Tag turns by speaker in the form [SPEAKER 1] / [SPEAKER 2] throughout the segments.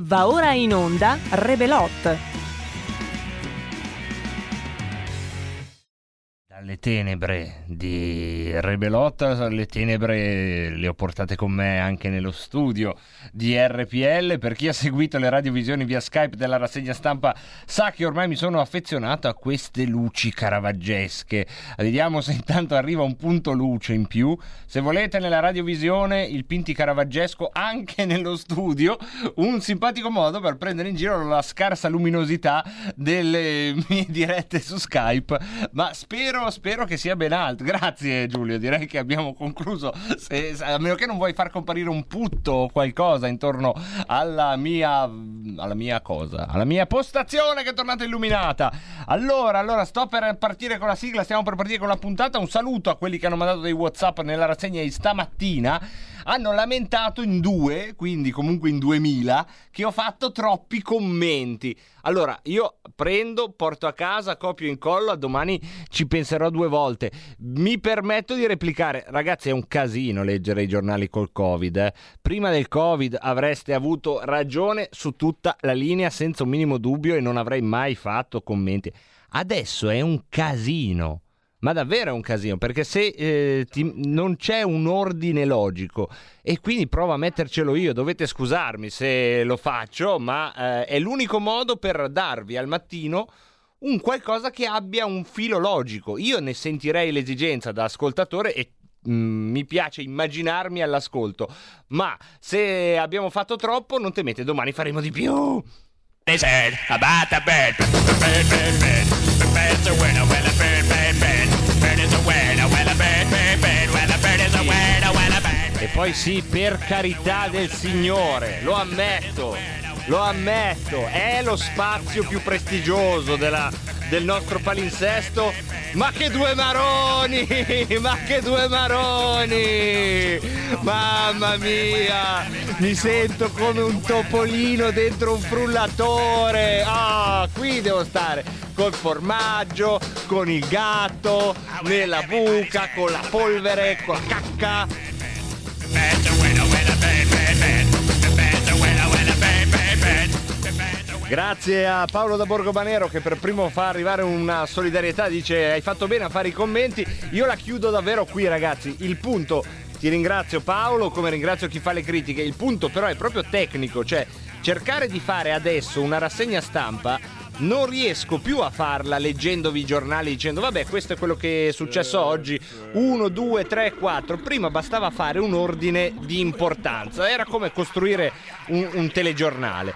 [SPEAKER 1] Va ora in onda Rebelot.
[SPEAKER 2] Le tenebre di Rebelotta, le tenebre le ho portate con me anche nello studio di RPL. Per chi ha seguito le radiovisioni via Skype della rassegna stampa sa che ormai mi sono affezionato a queste luci caravaggesche. Vediamo se intanto arriva un punto luce in più. Se volete nella radiovisione il Pinti caravaggesco anche nello studio, un simpatico modo per prendere in giro la scarsa luminosità delle mie dirette su Skype. Ma spero spero che sia ben alto. Grazie Giulio, direi che abbiamo concluso. Se, a meno che non vuoi far comparire un putto o qualcosa intorno alla mia, alla mia cosa, alla mia postazione che è tornata illuminata. Allora, allora, sto per partire con la sigla, stiamo per partire con la puntata. Un saluto a quelli che hanno mandato dei WhatsApp nella rassegna di stamattina hanno lamentato in due, quindi comunque in 2000, che ho fatto troppi commenti. Allora, io prendo, porto a casa, copio e incollo, domani ci penserò due volte. Mi permetto di replicare, ragazzi, è un casino leggere i giornali col Covid. Eh. Prima del Covid avreste avuto ragione su tutta la linea senza un minimo dubbio e non avrei mai fatto commenti. Adesso è un casino. Ma davvero è un casino, perché se eh, ti, non c'è un ordine logico e quindi provo a mettercelo io, dovete scusarmi se lo faccio, ma eh, è l'unico modo per darvi al mattino un qualcosa che abbia un filo logico. Io ne sentirei l'esigenza da ascoltatore e mm, mi piace immaginarmi all'ascolto, ma se abbiamo fatto troppo non temete, domani faremo di più. Bird's a winner, well a bird, bird, bird, bird is a winner, well a bird, bird, bird, well a bird is a winner, well a bird. E poi sì, per carità del Signore, lo ammetto, lo ammetto, è lo spazio più prestigioso della, del nostro palinsesto. Ma che due maroni! Ma che due maroni! Mamma mia! Mi sento come un topolino dentro un frullatore! Ah, qui devo stare col formaggio, con il gatto, nella buca, con la polvere, con la cacca. Grazie a Paolo da Borgobanero che per primo fa arrivare una solidarietà, dice hai fatto bene a fare i commenti. Io la chiudo davvero qui ragazzi, il punto, ti ringrazio Paolo come ringrazio chi fa le critiche, il punto però è proprio tecnico, cioè cercare di fare adesso una rassegna stampa non riesco più a farla leggendovi i giornali dicendo vabbè questo è quello che è successo oggi. 1, 2, 3, 4 prima bastava fare un ordine di importanza. Era come costruire un, un telegiornale.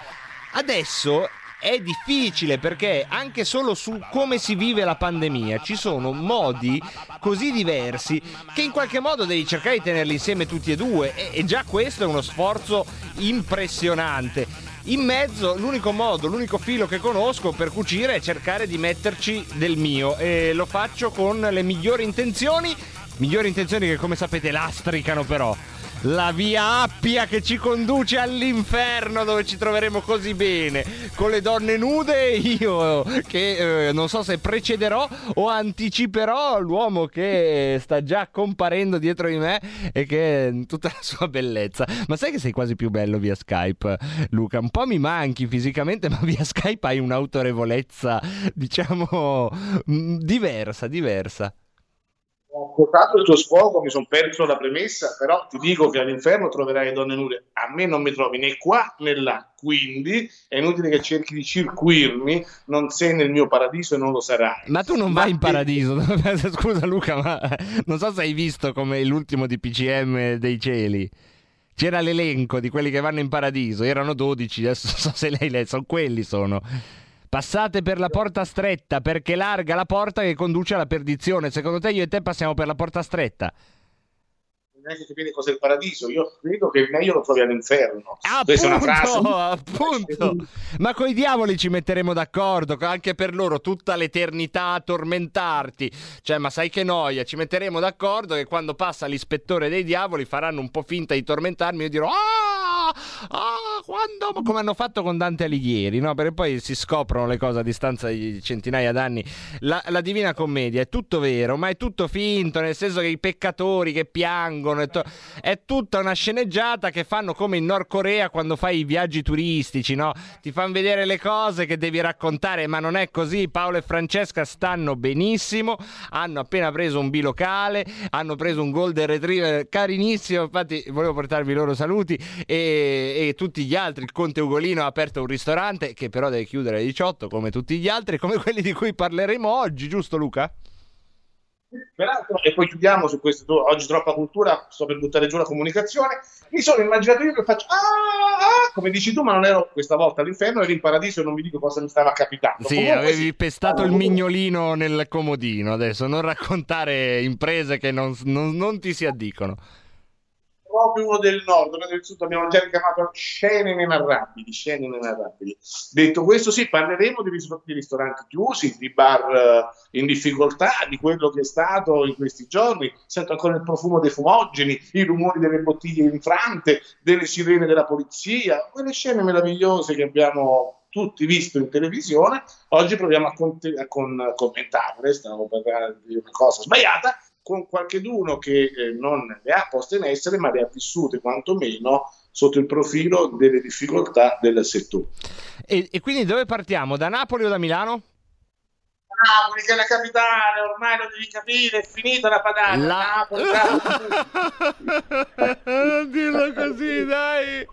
[SPEAKER 2] Adesso è difficile perché anche solo su come si vive la pandemia ci sono modi così diversi che in qualche modo devi cercare di tenerli insieme tutti e due. E, già questo è uno sforzo impressionante. In mezzo l'unico modo, l'unico filo che conosco per cucire è cercare di metterci del mio e lo faccio con le migliori intenzioni, migliori intenzioni che come sapete lastricano però la via Appia che ci conduce all'inferno dove ci troveremo così bene. Con le donne nude e io che eh, non so se precederò o anticiperò l'uomo che sta già comparendo dietro di me e che è tutta la sua bellezza. Ma sai che sei quasi più bello via Skype Luca? Un po' mi manchi fisicamente ma via Skype hai un'autorevolezza diciamo mm, diversa diversa
[SPEAKER 3] ho ascoltato il tuo sfogo, mi sono perso la premessa, però ti dico che all'inferno troverai donne nude. A me non mi trovi né qua né là, quindi è inutile che cerchi di circuirmi, non sei nel mio paradiso e non lo sarai.
[SPEAKER 2] Ma tu non ma vai in paradiso, scusa Luca, ma non so se hai visto come l'ultimo di PCM dei cieli. C'era l'elenco di quelli che vanno in paradiso, erano 12, adesso non so se lei le sono quelli sono. Passate per la porta stretta perché larga la porta che conduce alla perdizione. Secondo te io e te passiamo per la porta stretta?
[SPEAKER 3] neanche capire cos'è il paradiso. Io credo che meglio lo trovi all'inferno.
[SPEAKER 2] Appunto, una frase. appunto. Ma coi diavoli ci metteremo d'accordo, anche per loro tutta l'eternità a tormentarti. Cioè, ma sai che noia, ci metteremo d'accordo che quando passa l'ispettore dei diavoli faranno un po' finta di tormentarmi e io dirò "Ah! Ah, quando, come hanno fatto con Dante Alighieri, no? Perché poi si scoprono le cose a distanza di centinaia d'anni. La, la Divina Commedia è tutto vero, ma è tutto finto, nel senso che i peccatori che piangono, è, to- è tutta una sceneggiata che fanno come in Nord Corea quando fai i viaggi turistici, no? Ti fanno vedere le cose che devi raccontare, ma non è così. Paolo e Francesca stanno benissimo, hanno appena preso un bilocale, hanno preso un golden retriever carinissimo, infatti volevo portarvi i loro saluti e, e tutti gli altri. Il Conte Ugolino ha aperto un ristorante che però deve chiudere alle 18 come tutti gli altri, come quelli di cui parleremo oggi, giusto Luca?
[SPEAKER 3] Peraltro, e poi chiudiamo su questo, oggi troppa cultura, sto per buttare giù la comunicazione, mi sono immaginato io che faccio, ah, ah, come dici tu, ma non ero questa volta all'inferno, ero in paradiso e non vi dico cosa mi stava capitando.
[SPEAKER 2] Sì, Comunque, avevi sì. pestato il mignolino nel comodino, adesso non raccontare imprese che non, non, non ti si addicono
[SPEAKER 3] proprio uno del nord, noi del sud abbiamo già richiamato scene inenarrabili, scene inenarrabili. Detto questo, sì, parleremo di, ris- di ristoranti chiusi, di bar uh, in difficoltà, di quello che è stato in questi giorni. Sento ancora il profumo dei fumogeni, i rumori delle bottiglie infrante, delle sirene della polizia, quelle scene meravigliose che abbiamo tutti visto in televisione. Oggi proviamo a, con- a con- commentarle, stavo parlando di una cosa sbagliata, con qualcheduno che eh, non le ha poste in essere, ma le ha vissute quantomeno sotto il profilo delle difficoltà del settore.
[SPEAKER 2] E, e quindi dove partiamo? Da Napoli o da Milano?
[SPEAKER 3] Napoli che è la capitale, ormai lo devi capire, è finita la padana. La... Napoli,
[SPEAKER 2] non dirlo così, dai.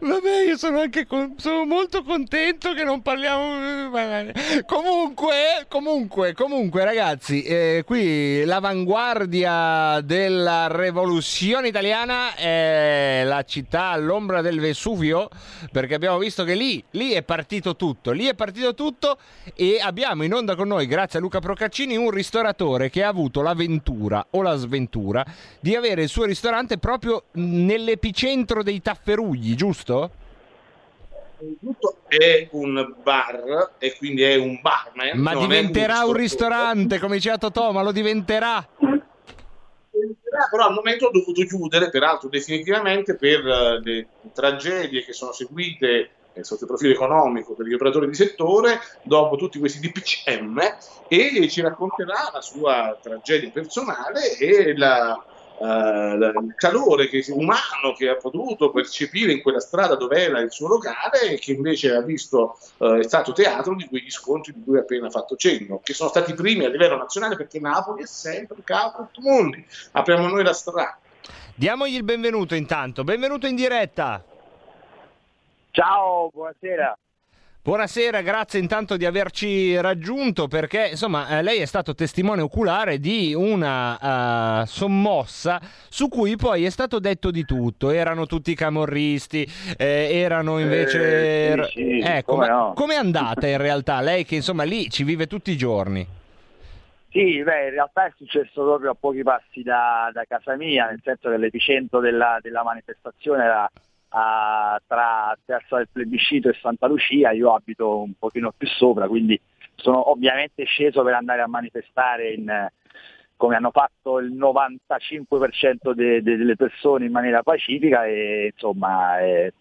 [SPEAKER 2] Vabbè, io sono anche con... sono molto contento che non parliamo. Comunque, comunque, comunque, ragazzi, eh, qui l'avanguardia della rivoluzione italiana è la città all'ombra del Vesuvio, perché abbiamo visto che lì, lì è partito tutto, lì è partito tutto e abbiamo in onda onda con noi, grazie a Luca Procaccini, un ristoratore che ha avuto l'avventura o la sventura di avere il suo ristorante proprio nell'epicentro dei tafferugli, giusto?
[SPEAKER 3] È un bar e quindi è un barman.
[SPEAKER 2] Ma diventerà un, un ristorante, come diceva Totò, ma lo diventerà
[SPEAKER 3] però al momento ho dovuto chiudere, peraltro definitivamente per eh, le tragedie che sono seguite sotto il profilo economico per gli operatori di settore dopo tutti questi DPCM e ci racconterà la sua tragedia personale e la, uh, il calore che, umano che ha potuto percepire in quella strada dove era il suo locale e che invece ha visto uh, è stato teatro di quegli scontri di cui ho appena fatto cenno, che sono stati primi a livello nazionale perché Napoli è sempre capo mondi. Apriamo noi la strada.
[SPEAKER 2] Diamogli il benvenuto intanto, benvenuto in diretta.
[SPEAKER 4] Ciao, buonasera.
[SPEAKER 2] Buonasera, grazie intanto di averci raggiunto perché insomma eh, lei è stato testimone oculare di una uh, sommossa su cui poi è stato detto di tutto, erano tutti camorristi, eh, erano invece...
[SPEAKER 4] Eh, sì, sì,
[SPEAKER 2] ecco, come, no. è andata in realtà lei che insomma lì ci vive tutti i giorni?
[SPEAKER 4] Sì, beh, in realtà è successo proprio a pochi passi da, da casa mia, nel senso che l'epicentro della, della manifestazione era a, tra Piazza del Plebiscito e Santa Lucia, io abito un pochino più sopra, quindi sono ovviamente sceso per andare a manifestare in, come hanno fatto il 95% de, de, delle persone in maniera pacifica e insomma eh,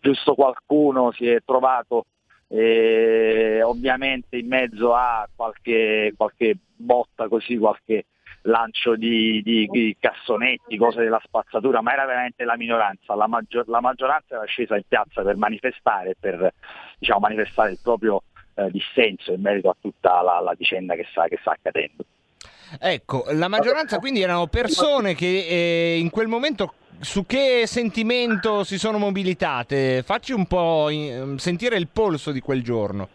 [SPEAKER 4] giusto qualcuno si è trovato eh, ovviamente in mezzo a qualche, qualche botta così, qualche lancio di, di, di, cassonetti, cose della spazzatura, ma era veramente la minoranza. La, maggior, la maggioranza era scesa in piazza per manifestare, per diciamo, manifestare il proprio eh, dissenso in merito a tutta la, la vicenda che sta, che sta accadendo.
[SPEAKER 2] Ecco, la maggioranza quindi erano persone che eh, in quel momento su che sentimento si sono mobilitate? Facci un po' in, sentire il polso di quel giorno.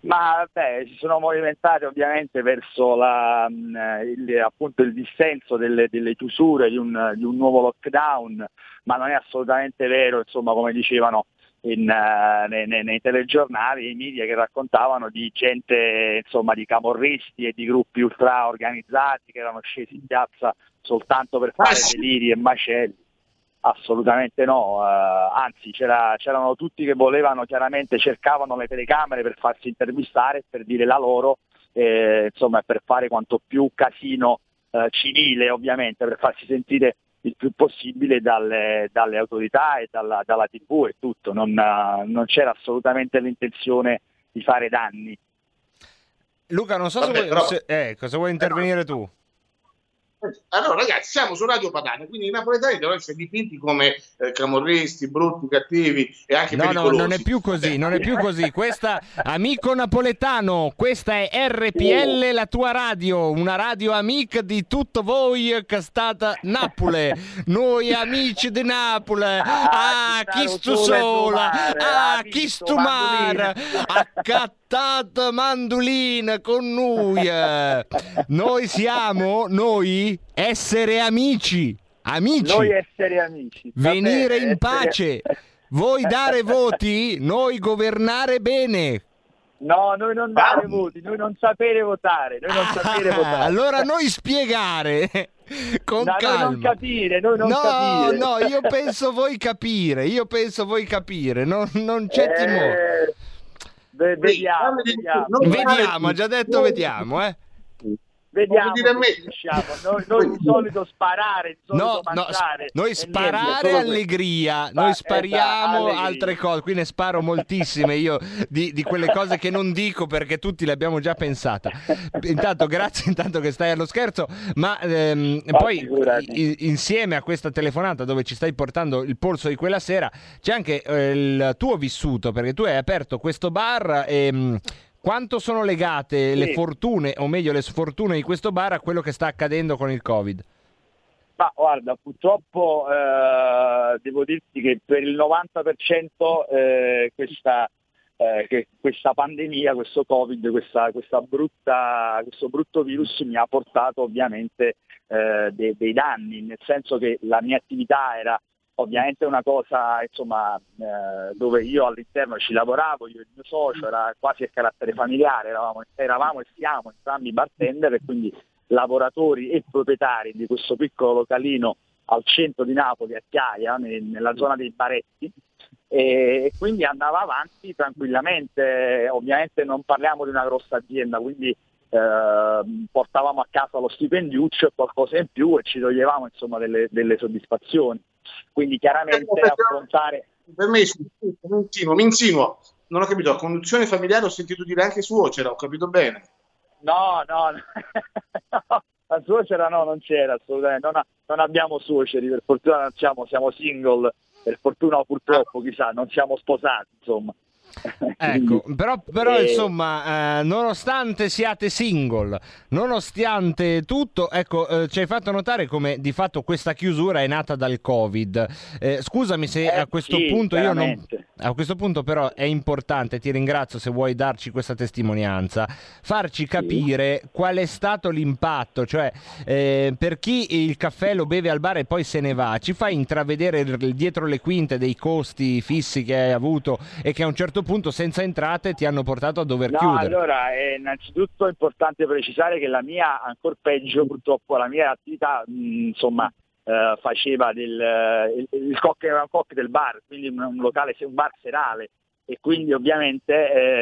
[SPEAKER 4] Ma beh, si sono movimentate ovviamente verso la, mm, il, appunto il dissenso delle, delle chiusure di un, di un, nuovo lockdown, ma non è assolutamente vero, insomma, come dicevano in, uh, nei, nei, nei, telegiornali, i media che raccontavano di gente, insomma, di camorristi e di gruppi ultra organizzati che erano scesi in piazza soltanto per fare deliri e macelli. Assolutamente no, uh, anzi c'era, c'erano tutti che volevano chiaramente, cercavano le telecamere per farsi intervistare, per dire la loro, eh, insomma per fare quanto più casino uh, civile ovviamente, per farsi sentire il più possibile dalle, dalle autorità e dalla, dalla, TV e tutto, non, non, c'era assolutamente l'intenzione di fare danni.
[SPEAKER 2] Luca, non so Vabbè, se, vuoi, però... se, eh, cosa vuoi intervenire tu?
[SPEAKER 3] Allora, ragazzi, siamo su Radio Padania, quindi i napoletani devono essere dipinti come eh, camorristi, brutti, cattivi e anche
[SPEAKER 2] no,
[SPEAKER 3] pericolosi.
[SPEAKER 2] No, non è più così, non è più così. Questa, amico napoletano, questa è RPL, la tua radio, una radio amica di tutto voi che state Napoli. Noi amici di Napoli. Ah, chi stu sola, ah, chi stu mare, accattate mandolina con noi. Noi siamo, noi essere amici. Amici.
[SPEAKER 4] Noi essere amici.
[SPEAKER 2] Venire bene, in pace. Voi dare voti, noi governare bene.
[SPEAKER 4] No, noi non dare ah. voti, noi non sapere votare, noi non ah, sapere votare.
[SPEAKER 2] Allora noi spiegare con no, calma.
[SPEAKER 4] Noi non capire, noi non
[SPEAKER 2] no,
[SPEAKER 4] capire.
[SPEAKER 2] No, io penso voi capire, io penso voi capire, non, non c'è eh, timore.
[SPEAKER 4] Vediamo,
[SPEAKER 2] vediamo. Vediamo, ha già detto vediamo, eh.
[SPEAKER 4] Vediamo dire a me. Noi, noi di solito sparare, di solito no, mangiare.
[SPEAKER 2] No, noi sparare niente, allegria, noi spariamo esatto, altre cose. Qui ne sparo moltissime io di, di, quelle cose che non dico perché tutti le abbiamo già pensate. Intanto, grazie intanto che stai allo scherzo, ma ehm, oh, poi i, insieme a questa telefonata dove ci stai portando il polso di quella sera, c'è anche eh, il tuo vissuto perché tu hai aperto questo bar e ehm, quanto sono legate sì. le fortune, o meglio le sfortune di questo bar a quello che sta accadendo con il Covid?
[SPEAKER 4] Ma guarda, purtroppo eh, devo dirti che per il 90% eh, questa, eh, questa, pandemia, questo Covid, questa, questa brutta, questo brutto virus mi ha portato ovviamente eh, dei, dei danni, nel senso che la mia attività era ovviamente è una cosa insomma, eh, dove io all'interno ci lavoravo, io e il mio socio, era quasi a carattere familiare, eravamo, eravamo e siamo entrambi bartender e quindi lavoratori e proprietari di questo piccolo localino al centro di Napoli, a Chiaia, nella zona dei Baretti, e quindi andava avanti tranquillamente, ovviamente non parliamo di una grossa azienda, quindi eh, portavamo a casa lo stipendiuccio e qualcosa in più e ci toglievamo insomma delle, delle soddisfazioni. Quindi chiaramente affrontare...
[SPEAKER 3] Permesso, mi insinuo, mi insinuo, non ho capito, conduzione familiare ho sentito dire anche suocera, ho capito bene.
[SPEAKER 4] No, no, no. la suocera no, non c'era assolutamente, non, ha, non abbiamo suoceri, per fortuna non siamo, siamo single, per fortuna o purtroppo, chissà, non siamo sposati, insomma.
[SPEAKER 2] Ecco, però, però e... insomma, eh, nonostante siate single, nonostante tutto, ecco, eh, ci hai fatto notare come di fatto questa chiusura è nata dal Covid. Eh, scusami se
[SPEAKER 4] eh,
[SPEAKER 2] a questo
[SPEAKER 4] sì,
[SPEAKER 2] punto io non... A questo punto però è importante, ti ringrazio se vuoi darci questa testimonianza, farci capire sì. qual è stato l'impatto, cioè eh, per chi il caffè lo beve al bar e poi se ne va, ci fai intravedere dietro le quinte dei costi fissi che hai avuto e che a un certo punto senza entrate ti hanno portato a dover
[SPEAKER 4] no,
[SPEAKER 2] chiudere.
[SPEAKER 4] Allora, è innanzitutto importante precisare che la mia, ancora peggio purtroppo, la mia attività, mh, insomma, eh, faceva del, il, il cock era un cocktail bar, quindi un, un locale, un bar serale e quindi ovviamente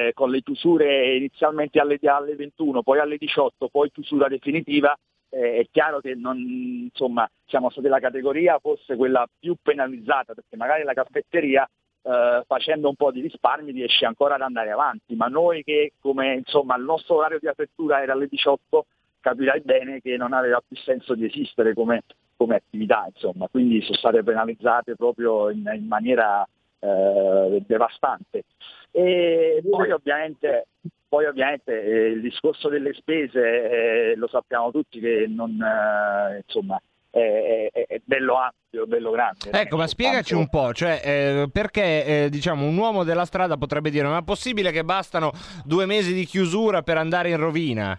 [SPEAKER 4] eh, con le chiusure inizialmente alle, alle, 21, poi alle 18, poi chiusura definitiva, eh, è chiaro che non, insomma, siamo stati la categoria forse quella più penalizzata, perché magari la caffetteria eh, facendo un po' di risparmi riesce ancora ad andare avanti, ma noi che come insomma il nostro orario di apertura era alle 18 capirai bene che non aveva più senso di esistere come, come attività, insomma, quindi sono state penalizzate proprio in, in maniera eh, devastante. E poi ovviamente, poi ovviamente eh, il discorso delle spese eh, lo sappiamo tutti che non, eh, insomma, è, è, è, bello ampio, bello grande.
[SPEAKER 2] Ecco, ma spiegaci un po', cioè, eh, perché eh, diciamo, un uomo della strada potrebbe dire ma è possibile che bastano due mesi di chiusura per andare in rovina?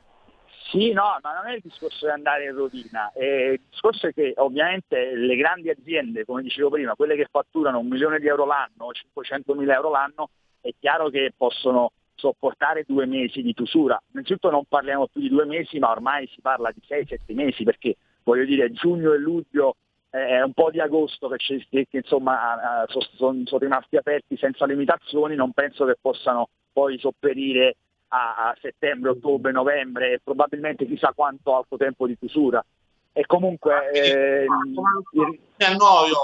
[SPEAKER 4] Sì, no, ma non è il discorso di andare in rovina, eh, il discorso è che ovviamente le grandi aziende, come dicevo prima, quelle che fatturano un milione di euro l'anno, 500 mila euro l'anno, è chiaro che possono sopportare due mesi di chiusura. Innanzitutto non parliamo più di due mesi, ma ormai si parla di sei, sette mesi, perché voglio dire giugno e luglio è un po' di agosto che, che insomma sono, sono, sono rimasti aperti senza limitazioni, non penso che possano poi sopperire a, a settembre, ottobre, novembre e probabilmente chissà quanto altro tempo di chiusura. e comunque eh,
[SPEAKER 3] mi annoio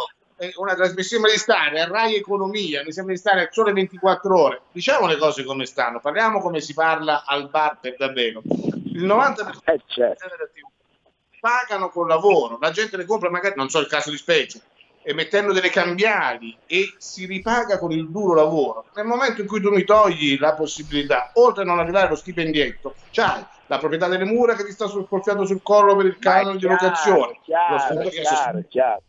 [SPEAKER 3] una trasmissione di stare a Rai Economia, mi sembra di stare sole 24 ore. Diciamo le cose come stanno, parliamo come si parla al bar per davvero. Il 90% eh, certo. Pagano col lavoro, la gente le compra magari, non so il caso di specie, mettendo delle cambiali e si ripaga con il duro lavoro. Nel momento in cui tu mi togli la possibilità, oltre a non arrivare allo stipendietto, c'hai la proprietà delle mura che ti sta colfiato sul collo per il canone di locazione.
[SPEAKER 4] Chiaro, chiaro, chiaro.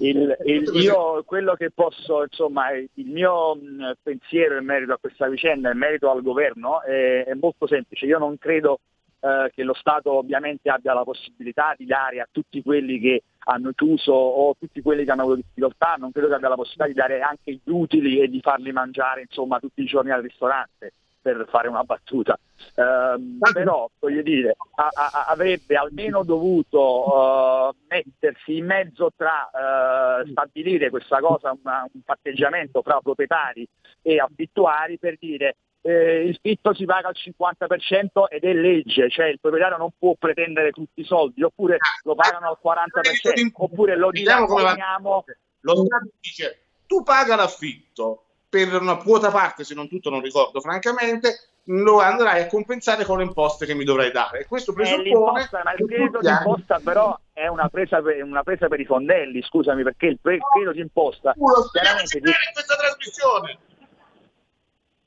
[SPEAKER 4] Il, il, io quello che posso, insomma, il mio pensiero in merito a questa vicenda, in merito al governo, è, è molto semplice. Io non credo eh, che lo Stato ovviamente abbia la possibilità di dare a tutti quelli che hanno chiuso o tutti quelli che hanno avuto difficoltà, non credo che abbia la possibilità di dare anche gli utili e di farli mangiare insomma tutti i giorni al ristorante per fare una battuta. Uh, però voglio dire, a, a, avrebbe almeno dovuto uh, mettersi in mezzo tra uh, stabilire questa cosa, una, un patteggiamento fra proprietari e affittuari per dire eh, il fitto si paga al 50% ed è legge, cioè il proprietario non può pretendere tutti i soldi, oppure lo pagano al 40%, oppure lo dilaponiamo.
[SPEAKER 3] Lo Stato dice, tu paga l'affitto per una quota parte, se non tutto non ricordo francamente, lo andrai a compensare con le imposte che mi dovrai dare. E questo presuppone...
[SPEAKER 4] ma il credito d'imposta però è una presa, per, una presa per i fondelli, scusami, perché il credito d'imposta...
[SPEAKER 3] Lo chiaramente... in questa trasmissione!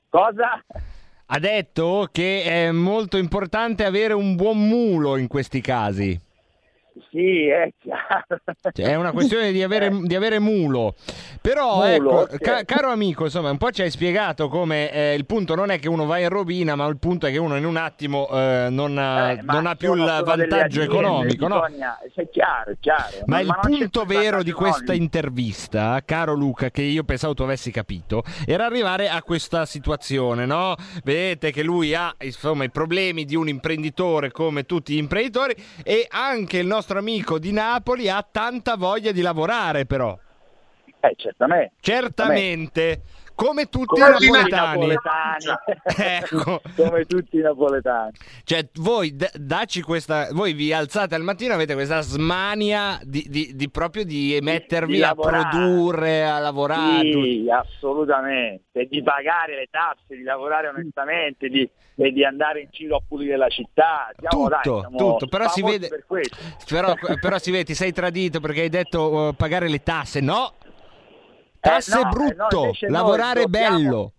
[SPEAKER 4] Cosa?
[SPEAKER 2] Ha detto che è molto importante avere un buon mulo in questi casi.
[SPEAKER 4] Sì, è chiaro.
[SPEAKER 2] Cioè, è una questione di avere, di avere mulo. Però, mulo, ecco, okay. ca- caro amico, insomma, un po' ci hai spiegato come eh, il punto non è che uno va in rovina, ma il punto è che uno in un attimo eh, non, ha, eh, non ha più il vantaggio economico. No?
[SPEAKER 4] Bisogna, è chiaro, è chiaro.
[SPEAKER 2] Ma, ma il punto vero di questa intervista, caro Luca, che io pensavo tu avessi capito, era arrivare a questa situazione, no? Vedete che lui ha insomma, i problemi di un imprenditore come tutti gli imprenditori e anche il nostro amico di Napoli ha tanta voglia di lavorare però.
[SPEAKER 4] Eh, certamente.
[SPEAKER 2] Certamente. Come tutti come i napoletani.
[SPEAKER 4] napoletani. ecco. come tutti i napoletani.
[SPEAKER 2] Cioè, voi d- dacci questa. Voi vi alzate al mattino, avete questa smania di, di, di proprio di emettervi di, di a produrre, a lavorare.
[SPEAKER 4] Sì, assolutamente. Di pagare le tasse, di lavorare onestamente, di, e di andare in giro a pulire la città.
[SPEAKER 2] Siamo, tutto, dai, tutto. Però si vede. Per però, però si vede, ti sei tradito perché hai detto uh, pagare le tasse. No, Tasse eh, no, brutto, no, lavorare dobbiamo, bello.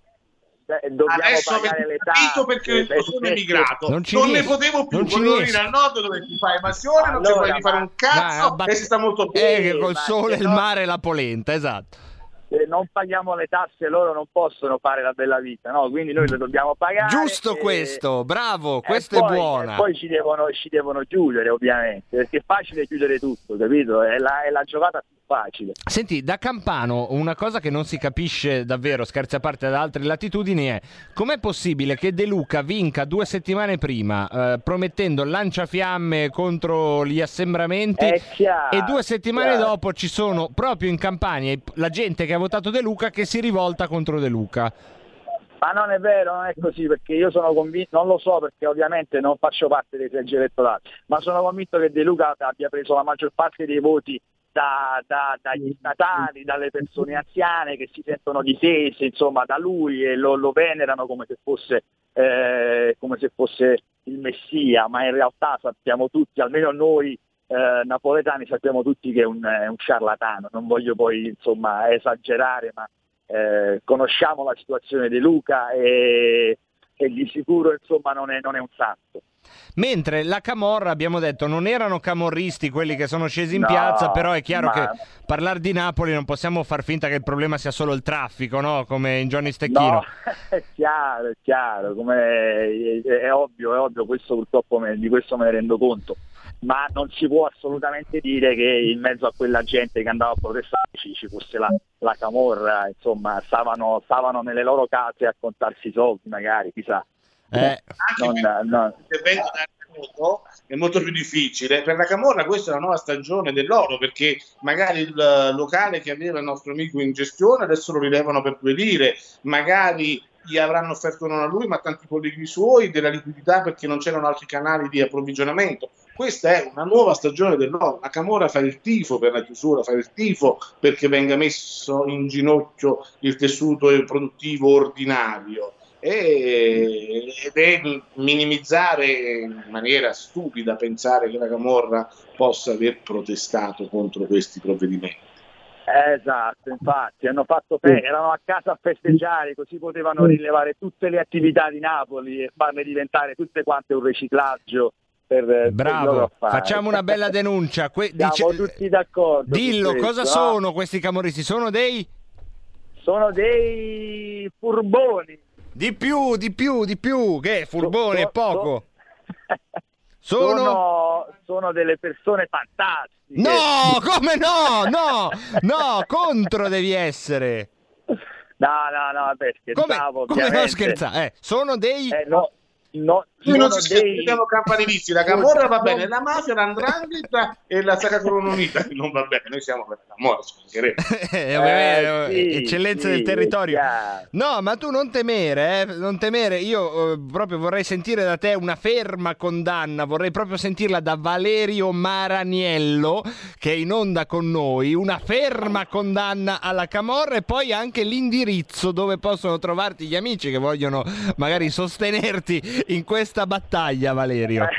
[SPEAKER 4] dobbiamo Adesso pagare le tasse
[SPEAKER 3] perché eh, sono emigrato non, non ne potevo più non volevo venire al nord dove si fa evasione allora, non si può fare un cazzo ma, e si sta molto bene
[SPEAKER 2] eh, col sole, il mare e la polenta esatto
[SPEAKER 4] se non paghiamo le tasse loro non possono fare la bella vita, no? quindi noi le dobbiamo pagare.
[SPEAKER 2] Giusto e... questo, bravo, questo
[SPEAKER 4] poi,
[SPEAKER 2] è buono.
[SPEAKER 4] E poi ci devono, ci devono, chiudere ovviamente, perché è facile chiudere tutto, capito? È la, è la giocata più facile.
[SPEAKER 2] Senti, da Campano una cosa che non si capisce davvero, scherzi a parte da altre latitudini, è com'è possibile che De Luca vinca due settimane prima eh, promettendo lanciafiamme contro gli assembramenti
[SPEAKER 4] chiaro,
[SPEAKER 2] e due settimane chiaro. dopo ci sono proprio in Campania la gente che ha votato De Luca che si rivolta contro De Luca.
[SPEAKER 4] Ma non è vero, non è così, perché io sono convinto, non lo so perché ovviamente non faccio parte dei seggi elettorali, ma sono convinto che De Luca abbia preso la maggior parte dei voti da, da, dagli statali, dalle persone anziane che si sentono difese insomma, da lui e lo, lo venerano come se, fosse, eh, come se fosse il messia, ma in realtà sappiamo tutti, almeno noi eh, napoletani sappiamo tutti che è un, è un, ciarlatano, non voglio poi insomma, esagerare, ma eh, conosciamo la situazione di Luca e, e di sicuro insomma, non, è, non è un santo.
[SPEAKER 2] Mentre la Camorra, abbiamo detto, non erano camorristi quelli che sono scesi in no, piazza, però è chiaro ma... che parlare di Napoli non possiamo far finta che il problema sia solo il traffico, no? Come in Johnny Stecchino. No,
[SPEAKER 4] è chiaro, è chiaro, come è, è, è ovvio, è ovvio, questo purtroppo me, di questo me ne rendo conto ma non si può assolutamente dire che in mezzo a quella gente che andava a protestare ci, ci fosse la, la, camorra, insomma, stavano, stavano, nelle loro case a contarsi i soldi, magari, chissà.
[SPEAKER 2] Eh.
[SPEAKER 3] Non, non. è molto più difficile. Per la Camorra questa è la nuova stagione dell'oro perché magari il locale che aveva il nostro amico in gestione adesso lo rilevano per due lire, magari gli avranno offerto non a lui ma a tanti colleghi suoi della liquidità perché non c'erano altri canali di approvvigionamento questa è una nuova stagione del no. La Camorra fa il tifo per la chiusura, fa il tifo perché venga messo in ginocchio il tessuto produttivo ordinario e, ed è minimizzare in maniera stupida pensare che la Camorra possa aver protestato contro questi provvedimenti.
[SPEAKER 4] Esatto, infatti, hanno fatto fe- erano a casa a festeggiare, così potevano rilevare tutte le attività di Napoli e farle diventare tutte quante un riciclaggio. Per,
[SPEAKER 2] Bravo, per facciamo una bella denuncia. Que-
[SPEAKER 4] Siamo dice- tutti d'accordo.
[SPEAKER 2] Dillo, cosa sono questi camorristi? Sono dei...
[SPEAKER 4] Sono dei furboni.
[SPEAKER 2] Di più, di più, di più, che furbone è poco.
[SPEAKER 4] Sono... sono... sono delle persone fantastiche.
[SPEAKER 2] No, come no? No, no, contro devi essere.
[SPEAKER 4] No, no, no, vabbè, scherzavo.
[SPEAKER 2] Come, come non scherzare? Eh, sono dei...
[SPEAKER 4] Eh, no, no,
[SPEAKER 3] noi non ci dei... siamo campanilisti, la camorra va bene, la mafia, l'andrangheta e la Sacra Corona Unita non va bene, noi siamo per la camorra,
[SPEAKER 2] eh, eh, sì, eccellenza sì, del territorio. No, ma tu non temere, eh, non temere, io eh, proprio vorrei sentire da te una ferma condanna, vorrei proprio sentirla da Valerio Maraniello che è in onda con noi, una ferma condanna alla camorra e poi anche l'indirizzo dove possono trovarti gli amici che vogliono magari sostenerti in questa battaglia, Valerio?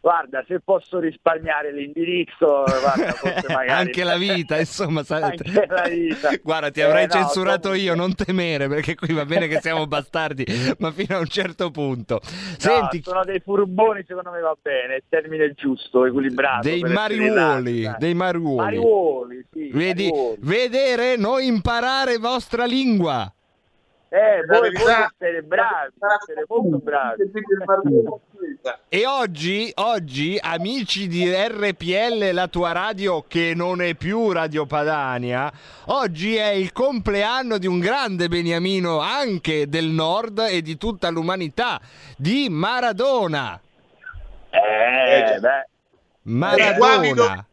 [SPEAKER 4] Guarda, se posso risparmiare l'indirizzo, guarda, magari...
[SPEAKER 2] anche la vita, insomma,
[SPEAKER 4] anche la vita.
[SPEAKER 2] Guarda, ti avrei eh, censurato no, io, non temere, perché qui va bene che siamo bastardi, ma fino a un certo punto.
[SPEAKER 4] Senti... sono dei furboni, secondo me va bene, il termine giusto, equilibrato.
[SPEAKER 2] Dei mariuoli, dei mariuoli.
[SPEAKER 4] Mariuoli, sì.
[SPEAKER 2] Vedi,
[SPEAKER 4] mariuoli.
[SPEAKER 2] vedere, noi imparare vostra lingua.
[SPEAKER 4] Eh, voi, voi siete bravi, siete molto bravi.
[SPEAKER 2] E oggi, oggi, amici di RPL, la tua radio che non è più Radio Padania, oggi è il compleanno di un grande beniamino anche del nord e di tutta l'umanità, di Maradona.
[SPEAKER 4] Eh, eh beh.
[SPEAKER 2] Maradona.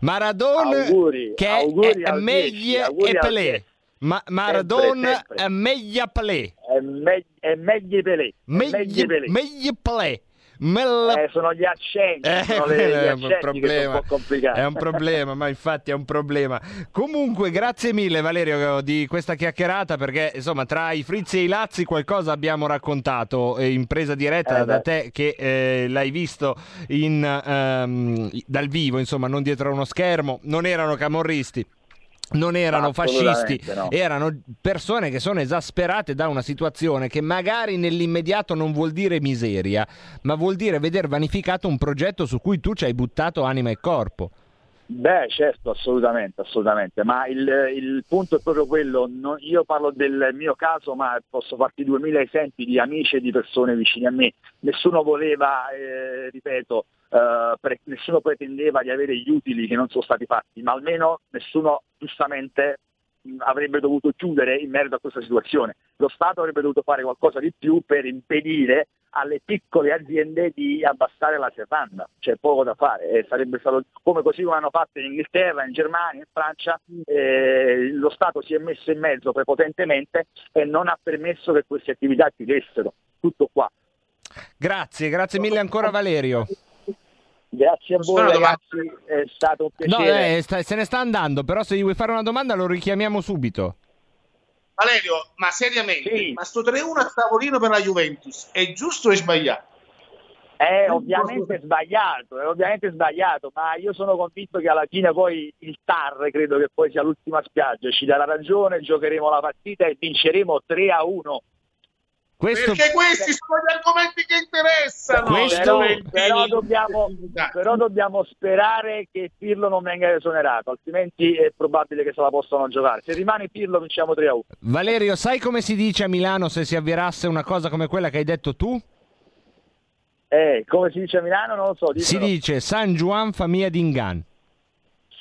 [SPEAKER 2] Maradona
[SPEAKER 4] auguri,
[SPEAKER 2] che
[SPEAKER 4] auguri
[SPEAKER 2] è meglio e Pelé. Ma Maradona è meglio Pelé.
[SPEAKER 4] È, me- è meglio Pelé.
[SPEAKER 2] Meglio Pelé. Meglio Pelé.
[SPEAKER 4] Mella... Eh, sono gli accenti, eh, sono le, gli accenti è un problema, un
[SPEAKER 2] è un problema, ma infatti è un problema. Comunque, grazie mille Valerio di questa chiacchierata perché insomma tra i frizzi e i lazzi qualcosa abbiamo raccontato in presa diretta eh, da te che eh, l'hai visto in, um, dal vivo, insomma, non dietro uno schermo, non erano camorristi non erano fascisti, no. erano persone che sono esasperate da una situazione che magari nell'immediato non vuol dire miseria, ma vuol dire veder vanificato un progetto su cui tu ci hai buttato anima e corpo.
[SPEAKER 4] Beh, certo, assolutamente, assolutamente, ma il, il punto è proprio quello, no, io parlo del mio caso, ma posso farti duemila esempi di amici e di persone vicine a me, nessuno voleva, eh, ripeto, eh, pre- nessuno pretendeva di avere gli utili che non sono stati fatti, ma almeno nessuno giustamente avrebbe dovuto chiudere in merito a questa situazione. Lo Stato avrebbe dovuto fare qualcosa di più per impedire alle piccole aziende di abbassare la serranda, c'è poco da fare, eh, sarebbe stato come così come hanno fatto in Inghilterra, in Germania, in Francia, eh, lo Stato si è messo in mezzo prepotentemente e non ha permesso che queste attività chiudessero. Tutto qua.
[SPEAKER 2] Grazie, grazie mille ancora Valerio.
[SPEAKER 4] Grazie a voi ragazzi, è stato un piacere.
[SPEAKER 2] No, eh, sta, se ne sta andando, però se gli vuoi fare una domanda lo richiamiamo subito.
[SPEAKER 3] Valerio, ma seriamente, sì. ma sto 3-1 a tavolino per la Juventus è giusto o è sbagliato?
[SPEAKER 4] È ovviamente sbagliato, è ovviamente sbagliato, ma io sono convinto che alla fine poi il TAR, credo che poi sia l'ultima spiaggia, ci darà ragione, giocheremo la partita e vinceremo 3 a 1
[SPEAKER 3] questo... Perché questi sono gli argomenti che interessano.
[SPEAKER 4] Questo... Però, però, dobbiamo, però, dobbiamo, sperare che Pirlo non venga esonerato, altrimenti è probabile che se la possano giocare. Se rimane Pirlo vinciamo 3 a 1.
[SPEAKER 2] Valerio, sai come si dice a Milano se si avvirasse una cosa come quella che hai detto tu?
[SPEAKER 4] Eh, come si dice a Milano non lo so.
[SPEAKER 2] Si dice San Juan famiglia d'Ingan.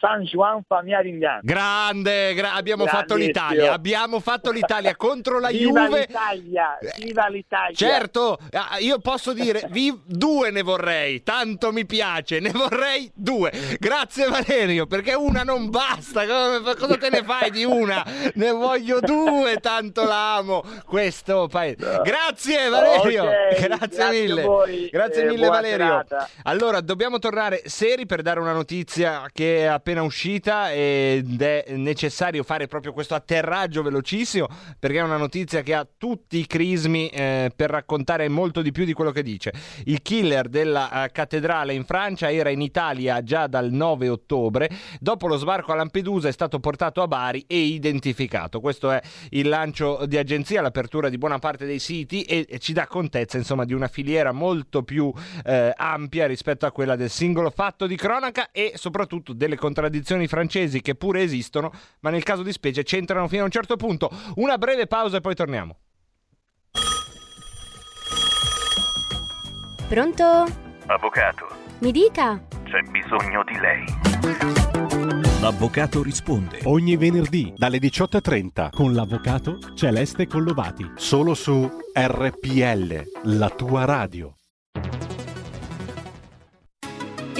[SPEAKER 4] San Juan Famiglia
[SPEAKER 2] Grande, gra- abbiamo fatto l'Italia, abbiamo fatto l'Italia contro la
[SPEAKER 4] Viva
[SPEAKER 2] Juve.
[SPEAKER 4] l'Italia, viva l'Italia.
[SPEAKER 2] Certo, io posso dire vi- due ne vorrei, tanto mi piace, ne vorrei due. Grazie Valerio, perché una non basta, cosa te ne fai di una? Ne voglio due, tanto l'amo. Questo paese. Grazie Valerio,
[SPEAKER 4] Ok,
[SPEAKER 2] grazie,
[SPEAKER 4] grazie
[SPEAKER 2] mille.
[SPEAKER 4] voi,
[SPEAKER 2] Grazie
[SPEAKER 4] eh,
[SPEAKER 2] mille Valerio.
[SPEAKER 4] serata.
[SPEAKER 2] Allora, dobbiamo tornare seri per dare una notizia che è appena uscita ed è necessario fare proprio questo atterraggio velocissimo perché è una notizia che ha tutti i crismi eh, per raccontare molto di più di quello che dice. Il killer della eh, cattedrale in Francia era in Italia già dal 9 ottobre. Dopo lo sbarco a Lampedusa è stato portato a Bari e identificato. Questo è il lancio di agenzia, l'apertura di buona parte dei siti e, e ci dà contezza insomma di una filiera molto più eh, ampia rispetto a quella del singolo fatto di cronaca e soprattutto delle contraddizioni francesi che pure esistono, ma nel caso di specie c'entrano fino a un certo punto. Una breve pausa e poi torniamo.
[SPEAKER 5] Pronto?
[SPEAKER 6] Avvocato,
[SPEAKER 5] Mi dica.
[SPEAKER 6] c'è bisogno di lei.
[SPEAKER 7] L'avvocato risponde.
[SPEAKER 8] Ogni venerdì dalle 18.30 con l'avvocato Celeste Collovati. Solo su RPL, la tua radio.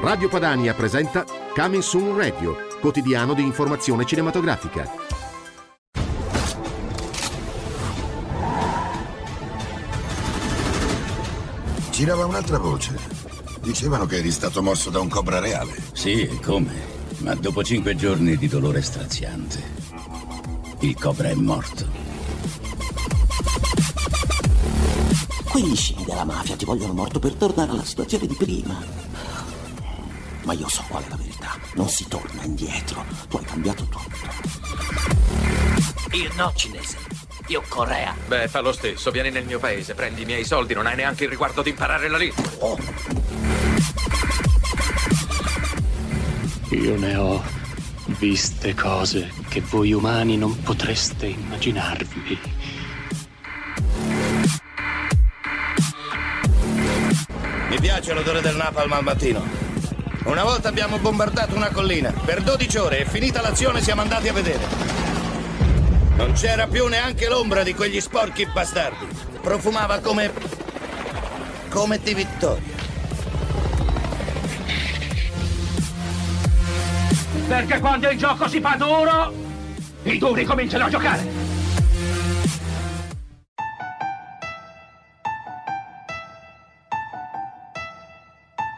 [SPEAKER 9] Radio Padania presenta Coming Soon Radio, quotidiano di informazione cinematografica.
[SPEAKER 10] Girava un'altra voce. Dicevano che eri stato morso da un cobra reale.
[SPEAKER 11] Sì, e come? Ma dopo cinque giorni di dolore straziante, il cobra è morto.
[SPEAKER 12] Quelli scimi della mafia ti vogliono morto per tornare alla situazione di prima. Ma io so qual è la verità. Non si torna indietro. Tu hai cambiato tutto.
[SPEAKER 13] Io no, cinese. Io Corea.
[SPEAKER 14] Beh, fa lo stesso. Vieni nel mio paese, prendi i miei soldi, non hai neanche il riguardo di imparare la lingua.
[SPEAKER 12] Oh.
[SPEAKER 15] Io ne ho viste cose che voi umani non potreste immaginarvi.
[SPEAKER 16] Mi piace l'odore del napalm al mattino. Una volta abbiamo bombardato una collina. Per 12 ore e finita l'azione siamo andati a vedere. Non c'era più neanche l'ombra di quegli sporchi bastardi. Profumava come... come di vittoria.
[SPEAKER 13] Perché quando il gioco si fa duro, i duri cominciano a giocare.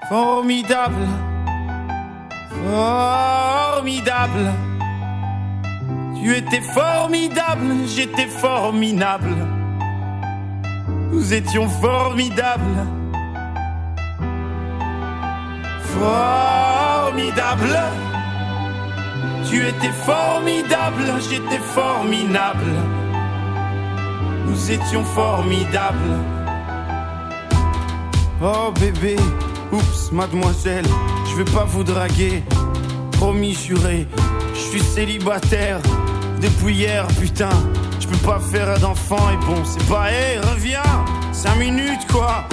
[SPEAKER 17] Formidable, formidable. Tu étais formidable, j'étais formidable. Nous étions formidables. Formidable. Tu étais formidable, j'étais formidable. Nous étions formidables. Oh bébé, oups, mademoiselle, je vais pas vous draguer. Promis, juré, je suis célibataire depuis hier, putain. Je peux pas faire d'enfant et bon, c'est pas, hé, reviens, cinq minutes quoi.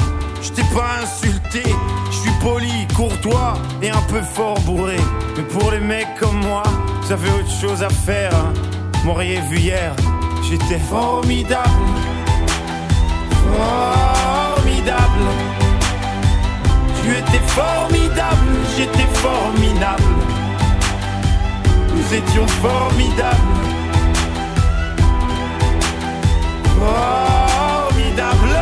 [SPEAKER 17] Je t'ai pas insulté, je suis poli, courtois et un peu fort bourré. Mais pour les mecs comme moi, vous avez autre chose à faire. Hein. M'auriez vu hier, j'étais. Formidable. Tu étais formidable, j'étais formidable. Nous étions formidables. Formidable.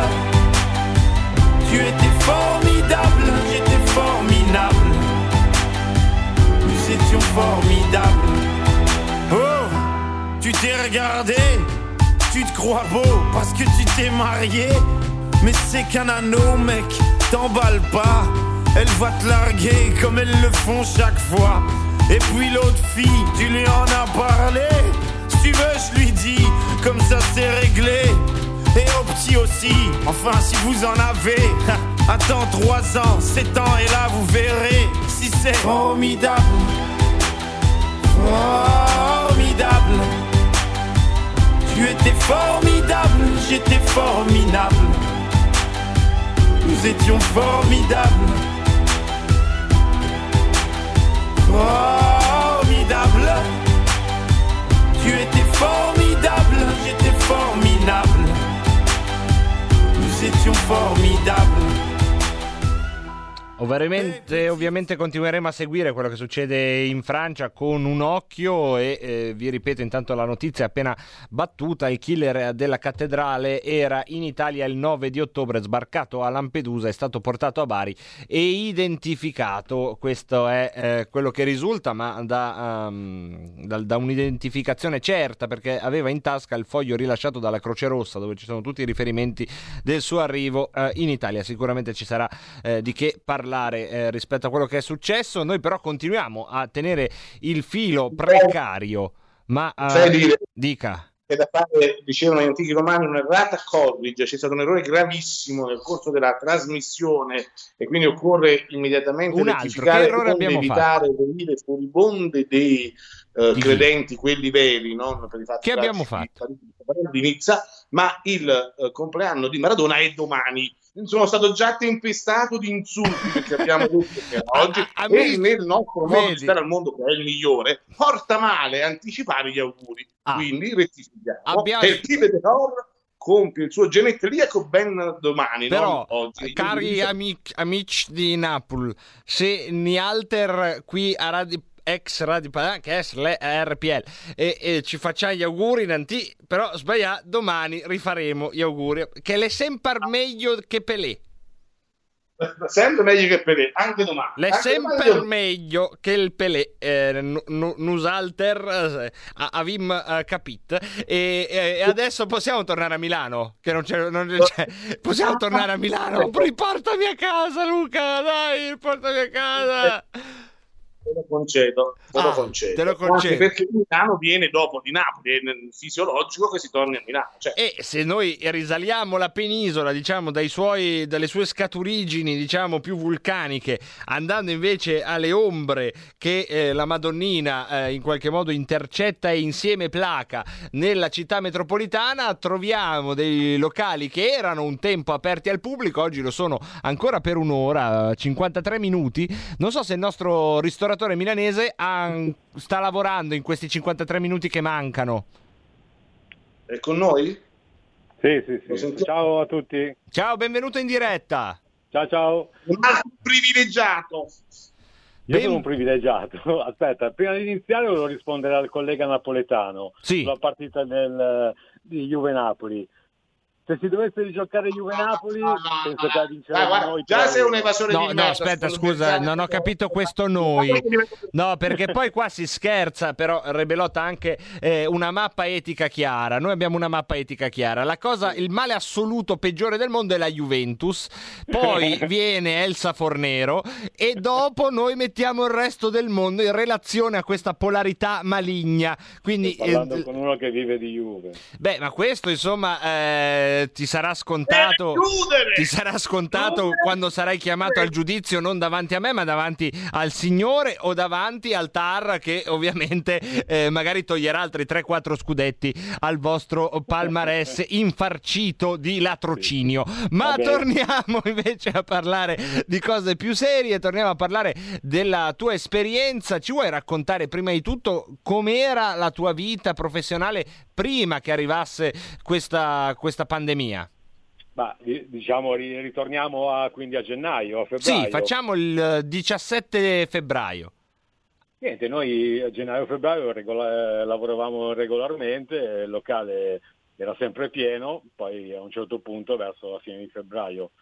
[SPEAKER 17] Tu étais formidable, j'étais formidable. Nous étions formidables. Oh, tu t'es regardé, tu te crois beau parce que tu t'es marié. Mais c'est qu'un anneau, mec, t'emballe pas. Elle va te larguer comme elles le font chaque fois. Et puis l'autre fille, tu lui en as parlé. Si tu veux, je lui dis, comme ça c'est réglé. Et au petit aussi, enfin si vous en avez. Attends 3 ans, 7 ans, et là vous verrez si c'est formidable. Formidable. Tu étais formidable, j'étais formidable. Nous étions formidables. Formidable.
[SPEAKER 2] Ovviamente, ovviamente continueremo a seguire quello che succede in Francia con un occhio e eh, vi ripeto intanto la notizia appena battuta, il killer della cattedrale era in Italia il 9 di ottobre, sbarcato a Lampedusa, è stato portato a Bari e identificato, questo è eh, quello che risulta, ma da, um, da, da, un'identificazione certa perché aveva in tasca il foglio rilasciato dalla Croce Rossa dove ci sono tutti i riferimenti del suo arrivo eh, in Italia, sicuramente ci sarà eh, di che parlare parlare eh, rispetto a quello che è successo. Noi però continuiamo a tenere il filo precario. Ma
[SPEAKER 3] Sai dire
[SPEAKER 2] dica.
[SPEAKER 3] È da fare, dicevano gli antichi romani, un'errata corrige, c'è stato un errore gravissimo nel corso della trasmissione e quindi occorre immediatamente
[SPEAKER 2] Un
[SPEAKER 3] rettificare
[SPEAKER 2] che abbiamo
[SPEAKER 3] evitare venire furibonde dei eh, credenti, quelli veri, non per i fatti
[SPEAKER 2] Che abbiamo fatto?
[SPEAKER 3] di Nizza, ma il eh, compleanno di Maradona è domani. Sono stato già tempestato di insulti perché abbiamo detto che oggi
[SPEAKER 2] amici,
[SPEAKER 3] e nel nostro modo di stare al mondo che è il migliore porta male anticipare gli auguri. Quindi rettifichiamo
[SPEAKER 2] Abbiamo-
[SPEAKER 3] e il Tive de Nor compie il suo genetriaco ben domani
[SPEAKER 2] Però,
[SPEAKER 3] oggi.
[SPEAKER 2] Cari amici, amici di Napoli, se Nialter qui a Radio ex Radio Padana, che è SLE- RPL e, e ci facciamo gli auguri in anti, però sbaglia domani rifaremo gli auguri che l'è sempre meglio che Pelé.
[SPEAKER 3] Sempre meglio che Pelé anche domani.
[SPEAKER 2] L'è
[SPEAKER 3] Anche
[SPEAKER 2] sempre
[SPEAKER 3] domani-
[SPEAKER 2] meglio che il Pelé eh, nu- nu- Nusalter eh, avim eh, capit. E, e- e adesso possiamo tornare a Milano? Che non c'è, non c'è- possiamo tornare a Milano? Riportami a casa Luca dai riportami a casa
[SPEAKER 3] te lo concedo te lo
[SPEAKER 2] Ah,
[SPEAKER 3] concedo
[SPEAKER 2] te lo concedo.
[SPEAKER 3] Anche perché Milano viene dopo di Napoli è fisiologico che si torni a Milano cioè,
[SPEAKER 2] E se noi risaliamo la penisola, diciamo, dai suoi, dalle sue scaturigini, diciamo, più vulcaniche, andando invece alle ombre che eh, la Madonnina eh, in qualche modo intercetta e insieme placa nella città metropolitana, troviamo dei locali che erano un tempo aperti al pubblico, oggi lo sono ancora per un'ora, 53 minuti. Non so se il nostro ristoratore milanese ha- sta lavorando in questi 53 minuti che mancano.
[SPEAKER 3] è con noi?
[SPEAKER 5] Sì, sì, sì. Ciao a tutti.
[SPEAKER 2] Ciao, benvenuto in diretta.
[SPEAKER 5] Ciao, ciao.
[SPEAKER 3] un altro privilegiato
[SPEAKER 5] Io sono un privilegiato. Aspetta, prima di iniziare volevo rispondere al collega napoletano sulla partita del, di Juve-Napoli. Se si dovesse giocare Juve-Napoli, penso che la vinceremo
[SPEAKER 3] Dai, guarda,
[SPEAKER 5] noi.
[SPEAKER 3] già
[SPEAKER 5] però-
[SPEAKER 3] sei un evasore
[SPEAKER 2] No,
[SPEAKER 3] di
[SPEAKER 2] no,
[SPEAKER 3] merda,
[SPEAKER 2] aspetta, scusa, non ho capito questo noi. No, perché poi qua si scherza, però Rebelotta anche eh, una mappa etica chiara. Noi abbiamo una mappa etica chiara. La cosa, il male assoluto peggiore del mondo è la Juventus, poi viene Elsa Fornero e dopo noi mettiamo il resto del mondo in relazione a questa polarità maligna. Quindi
[SPEAKER 5] Sto parlando
[SPEAKER 2] eh,
[SPEAKER 5] con uno che vive di Juve.
[SPEAKER 2] Beh, ma questo insomma eh, ti sarà scontato. Ti sarà scontato quando sarai chiamato al giudizio non davanti a me, ma davanti al Signore o davanti al TAR che ovviamente eh, magari toglierà altri 3-4 scudetti al vostro palmarès infarcito di latrocinio. Ma torniamo invece a parlare di cose più serie, torniamo a parlare della tua esperienza. Ci vuoi raccontare prima di tutto com'era la tua vita professionale prima che arrivasse questa, questa pandemia?
[SPEAKER 5] Ma di- diciamo ri- ritorniamo a, quindi a gennaio, a febbraio.
[SPEAKER 2] Sì, facciamo il eh, 17 febbraio.
[SPEAKER 5] Sì, Niente, noi a gennaio-febbraio regola- lavoravamo regolarmente, il locale era sempre pieno, poi a un certo punto verso la fine di febbraio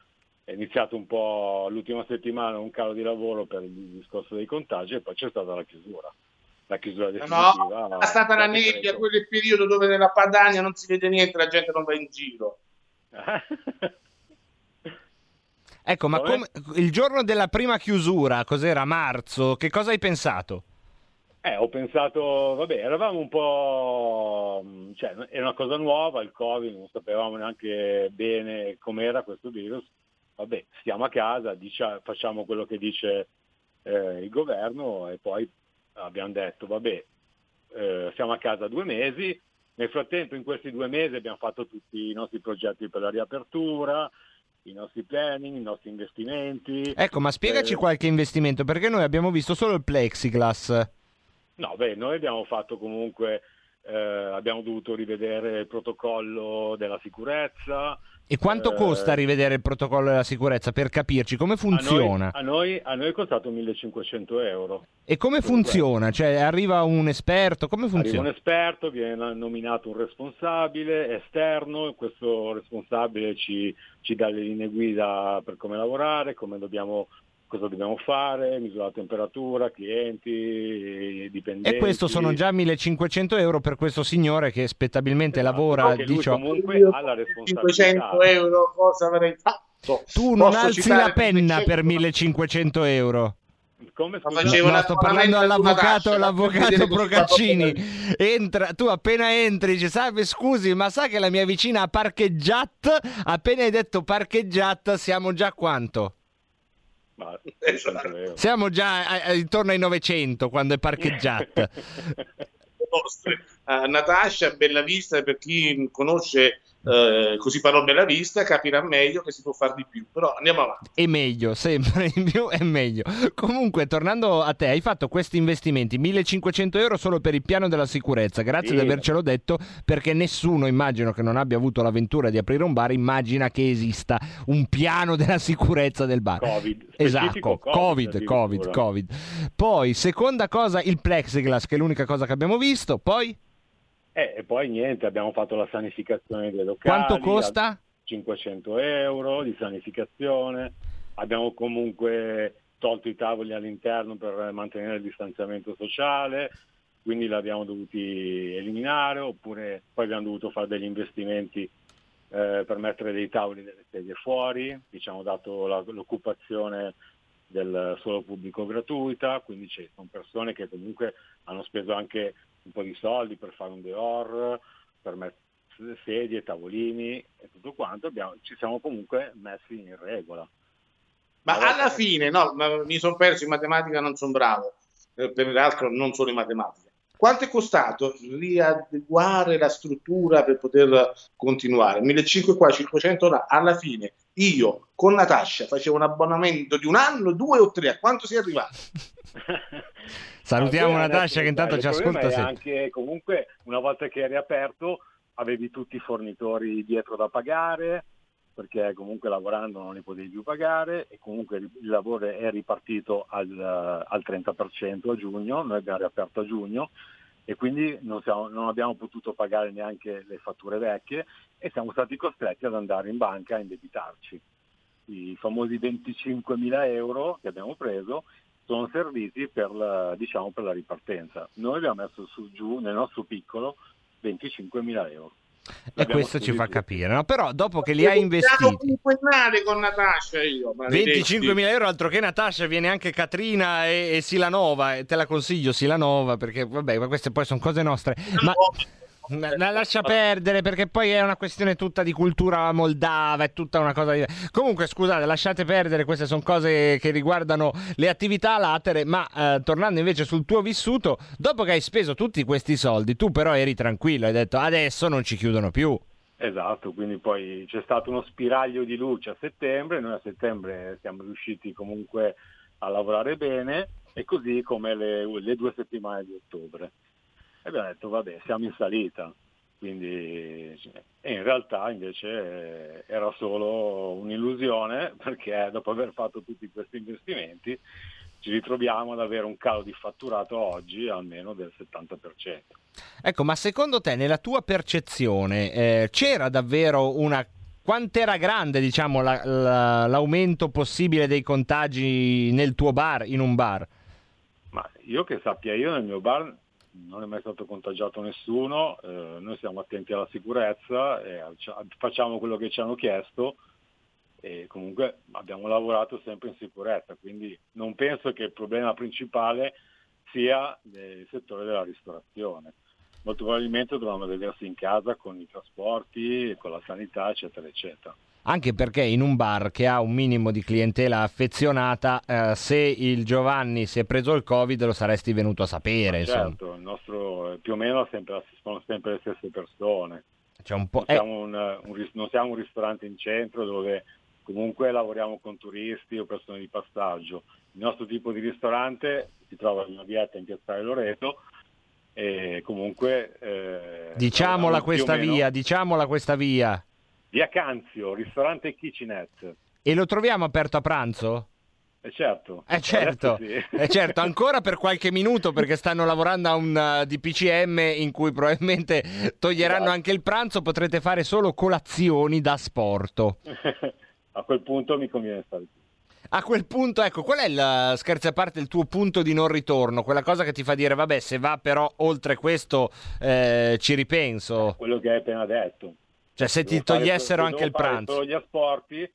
[SPEAKER 5] è iniziato un po' l'ultima settimana un calo di lavoro per il discorso dei contagi e poi c'è stata la chiusura. La chiusura definitiva.
[SPEAKER 3] No, è stata la nebbia, il periodo dove nella Padania non si vede niente, la gente non va in giro.
[SPEAKER 2] ecco, ma come, il giorno della prima chiusura, cos'era? Marzo, che cosa hai pensato?
[SPEAKER 5] Eh, ho pensato, vabbè, eravamo un po', cioè, è una cosa nuova, il Covid, non sapevamo neanche bene com'era questo virus. Vabbè, stiamo a casa, dicia, facciamo quello che dice eh, il governo e poi abbiamo detto, vabbè, eh, siamo a casa due mesi, nel frattempo in questi due mesi abbiamo fatto tutti i nostri progetti per la riapertura, i nostri planning, i nostri investimenti.
[SPEAKER 2] Ecco, ma spiegaci eh... qualche investimento, perché noi abbiamo visto solo il plexiglass.
[SPEAKER 5] No, beh, noi abbiamo fatto comunque, eh, abbiamo dovuto rivedere il protocollo della sicurezza.
[SPEAKER 2] E quanto eh, costa rivedere il protocollo della sicurezza per capirci come funziona?
[SPEAKER 5] A noi, a noi, a noi è costato 1500 euro.
[SPEAKER 2] E come funziona? Cioè arriva un esperto, come funziona?
[SPEAKER 5] Arriva un esperto, viene nominato un responsabile esterno, questo responsabile ci, ci dà le linee guida per come lavorare, come dobbiamo cosa dobbiamo fare, misura la temperatura, clienti, dipendenti.
[SPEAKER 2] E questo sono già 1500 euro per questo signore che spettabilmente esatto, lavora.
[SPEAKER 5] Diciamo... comunque ha la responsabilità.
[SPEAKER 3] 500 euro cosa avrei fatto?
[SPEAKER 2] Tu non Posso alzi la penna per 1500 euro.
[SPEAKER 5] Come
[SPEAKER 2] no, sto parlando all'avvocato, l'avvocato Procaccini. Entra, tu appena entri dici, salve scusi, ma sa che la mia vicina ha parcheggiato? Appena hai detto parcheggiata siamo già quanto?
[SPEAKER 5] Ma, esatto.
[SPEAKER 2] Siamo già a, a, intorno ai 900 quando è parcheggiata.
[SPEAKER 3] uh, Natascia, Bella Vista, per chi conosce eh, così parlo bella vista, capirà meglio che si può fare di più. Però andiamo avanti.
[SPEAKER 2] È meglio, sempre di più è meglio. Comunque, tornando a te, hai fatto questi investimenti, 1500 euro solo per il piano della sicurezza. Grazie sì. di avercelo detto, perché nessuno, immagino che non abbia avuto l'avventura di aprire un bar, immagina che esista un piano della sicurezza del bar.
[SPEAKER 5] Covid.
[SPEAKER 2] Esatto, COVID, COVID, COVID. Poi, seconda cosa, il plexiglass, che è l'unica cosa che abbiamo visto. Poi...
[SPEAKER 5] Eh, e poi niente, abbiamo fatto la sanificazione dei locali.
[SPEAKER 2] Quanto costa?
[SPEAKER 5] 500 euro di sanificazione. Abbiamo comunque tolto i tavoli all'interno per mantenere il distanziamento sociale, quindi li abbiamo dovuti eliminare, oppure poi abbiamo dovuto fare degli investimenti eh, per mettere dei tavoli e delle sedie fuori, diciamo dato la, l'occupazione del suolo pubblico gratuita, quindi ci sono persone che comunque hanno speso anche un po' di soldi per fare un deor, per mettere sedie, tavolini e tutto quanto, abbiamo, ci siamo comunque messi in regola.
[SPEAKER 3] Ma alla fine, no, mi sono perso in matematica, non sono bravo, eh, peraltro non solo in matematica. Quanto è costato riadeguare la struttura per poter continuare? 1500 qua, 500 là, alla fine io con Natascia facevo un abbonamento di un anno, due o tre, a quanto si è arrivato?
[SPEAKER 2] Salutiamo Natascia che intanto ci ascolta.
[SPEAKER 5] È anche comunque una volta che eri aperto avevi tutti i fornitori dietro da pagare perché comunque lavorando non li potevi più pagare e comunque il lavoro è ripartito al, al 30% a giugno, noi abbiamo riaperto a giugno e quindi non, siamo, non, abbiamo potuto pagare neanche le fatture vecchie e siamo stati costretti ad andare in banca a indebitarci. I famosi 25 mila euro che abbiamo preso sono serviti per la, diciamo, per la ripartenza. Noi abbiamo messo su giù nel nostro piccolo 25 mila euro.
[SPEAKER 2] E questo ci fa capire, no? però dopo che li hai investiti
[SPEAKER 3] con Natascia io
[SPEAKER 2] 25.000 euro altro che Natascia viene anche Katrina e, e Silanova te la consiglio Silanova perché vabbè queste poi sono cose nostre ma la lascia perdere perché poi è una questione tutta di cultura moldava, è tutta una cosa di... Comunque scusate, lasciate perdere, queste sono cose che riguardano le attività latere, ma eh, tornando invece sul tuo vissuto, dopo che hai speso tutti questi soldi, tu però eri tranquillo, hai detto adesso non ci chiudono più.
[SPEAKER 5] Esatto, quindi poi c'è stato uno spiraglio di luce a settembre, noi a settembre siamo riusciti comunque a lavorare bene e così come le, le due settimane di ottobre e abbiamo detto vabbè siamo in salita, quindi e in realtà invece era solo un'illusione perché dopo aver fatto tutti questi investimenti ci ritroviamo ad avere un calo di fatturato oggi almeno del 70%.
[SPEAKER 2] Ecco, ma secondo te, nella tua percezione, eh, c'era davvero una quant'era grande diciamo, la, la, l'aumento possibile dei contagi nel tuo bar, in un bar?
[SPEAKER 5] Ma io che sappia, io nel mio bar non è mai stato contagiato nessuno, eh, noi siamo attenti alla sicurezza, facciamo quello che ci hanno chiesto e comunque abbiamo lavorato sempre in sicurezza, quindi non penso che il problema principale sia il settore della ristorazione molto probabilmente dovranno vedersi in casa con i trasporti, con la sanità, eccetera, eccetera.
[SPEAKER 2] Anche perché in un bar che ha un minimo di clientela affezionata, eh, se il Giovanni si è preso il Covid lo saresti venuto a sapere.
[SPEAKER 5] certo, il nostro, più o meno sempre, sono sempre le stesse persone.
[SPEAKER 2] C'è un po'...
[SPEAKER 5] non, siamo un, un, non siamo un ristorante in centro dove comunque lavoriamo con turisti o persone di passaggio. Il nostro tipo di ristorante si trova in una dieta in Piazzale Loreto, e comunque... Eh,
[SPEAKER 2] diciamola questa via, diciamola questa via.
[SPEAKER 5] Via Canzio, ristorante Kitchenette.
[SPEAKER 2] E lo troviamo aperto a pranzo?
[SPEAKER 5] Eh certo.
[SPEAKER 2] Eh certo. Sì. eh certo, ancora per qualche minuto perché stanno lavorando a un uh, DPCM in cui probabilmente toglieranno esatto. anche il pranzo, potrete fare solo colazioni da sporto.
[SPEAKER 5] a quel punto mi conviene stare qui
[SPEAKER 2] a quel punto, ecco, qual è il, scherzi a parte, il tuo punto di non ritorno? Quella cosa che ti fa dire, vabbè, se va però oltre questo eh, ci ripenso.
[SPEAKER 5] Quello che hai appena detto.
[SPEAKER 2] Cioè, se ti togliessero fare, anche il pranzo.
[SPEAKER 5] Solo gli asporti,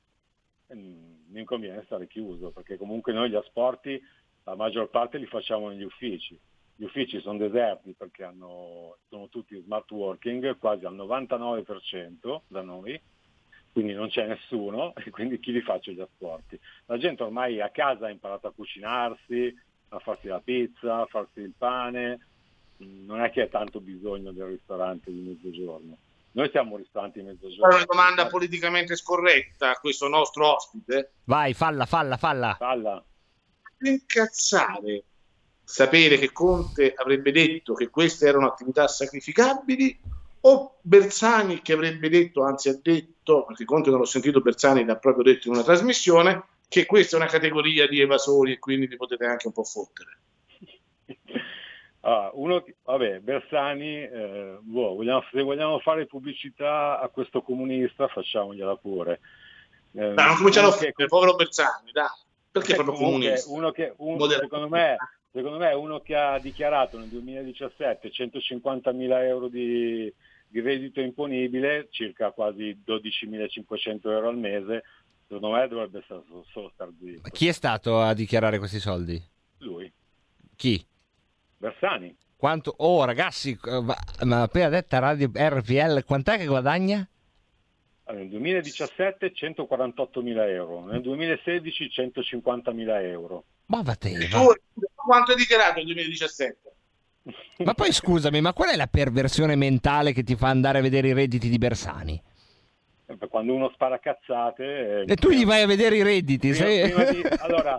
[SPEAKER 5] mm, mi conviene stare chiuso, perché comunque noi gli asporti, la maggior parte li facciamo negli uffici. Gli uffici sono deserti perché hanno, sono tutti smart working, quasi al 99% da noi quindi non c'è nessuno e quindi chi li faccio gli asporti? La gente ormai a casa ha imparato a cucinarsi, a farsi la pizza, a farsi il pane, non è che ha tanto bisogno del ristorante di mezzogiorno. Noi siamo ristorante di mezzogiorno.
[SPEAKER 3] Una domanda politicamente scorretta a questo nostro ospite.
[SPEAKER 2] Vai, falla, falla, falla.
[SPEAKER 5] Falla.
[SPEAKER 3] Incazzare sapere che Conte avrebbe detto che queste erano attività sacrificabili o Bersani che avrebbe detto, anzi ha detto, perché Conte non l'ho sentito, Bersani l'ha proprio detto in una trasmissione, che questa è una categoria di evasori e quindi vi potete anche un po' fottere.
[SPEAKER 5] Ah, uno, vabbè, Bersani, eh, boh, vogliamo, se vogliamo fare pubblicità a questo comunista facciamogliela pure.
[SPEAKER 3] Eh, no, non cominciano a fare, povero Bersani, dai. Perché proprio comunista?
[SPEAKER 5] Uno che, uno, secondo me, secondo me uno che ha dichiarato nel 2017 150.000 euro di, di reddito imponibile, circa quasi 12.500 euro al mese, secondo me dovrebbe solo, solo star zitto.
[SPEAKER 2] Chi è stato a dichiarare questi soldi?
[SPEAKER 5] Lui.
[SPEAKER 2] Chi?
[SPEAKER 5] Bersani.
[SPEAKER 2] Quanto? Oh ragazzi, eh, ma appena detta Radio RPL, quant'è che guadagna?
[SPEAKER 5] Nel 2017 148.000 euro, nel 2016 150.000 euro.
[SPEAKER 2] Ma va te.
[SPEAKER 3] Quanto hai dichiarato nel 2017?
[SPEAKER 2] Ma poi scusami, ma qual è la perversione mentale che ti fa andare a vedere i redditi di Bersani?
[SPEAKER 5] Eh, quando uno spara cazzate...
[SPEAKER 2] Eh, e tu gli vai a vedere i redditi?
[SPEAKER 5] Prima, sei... prima di... Allora,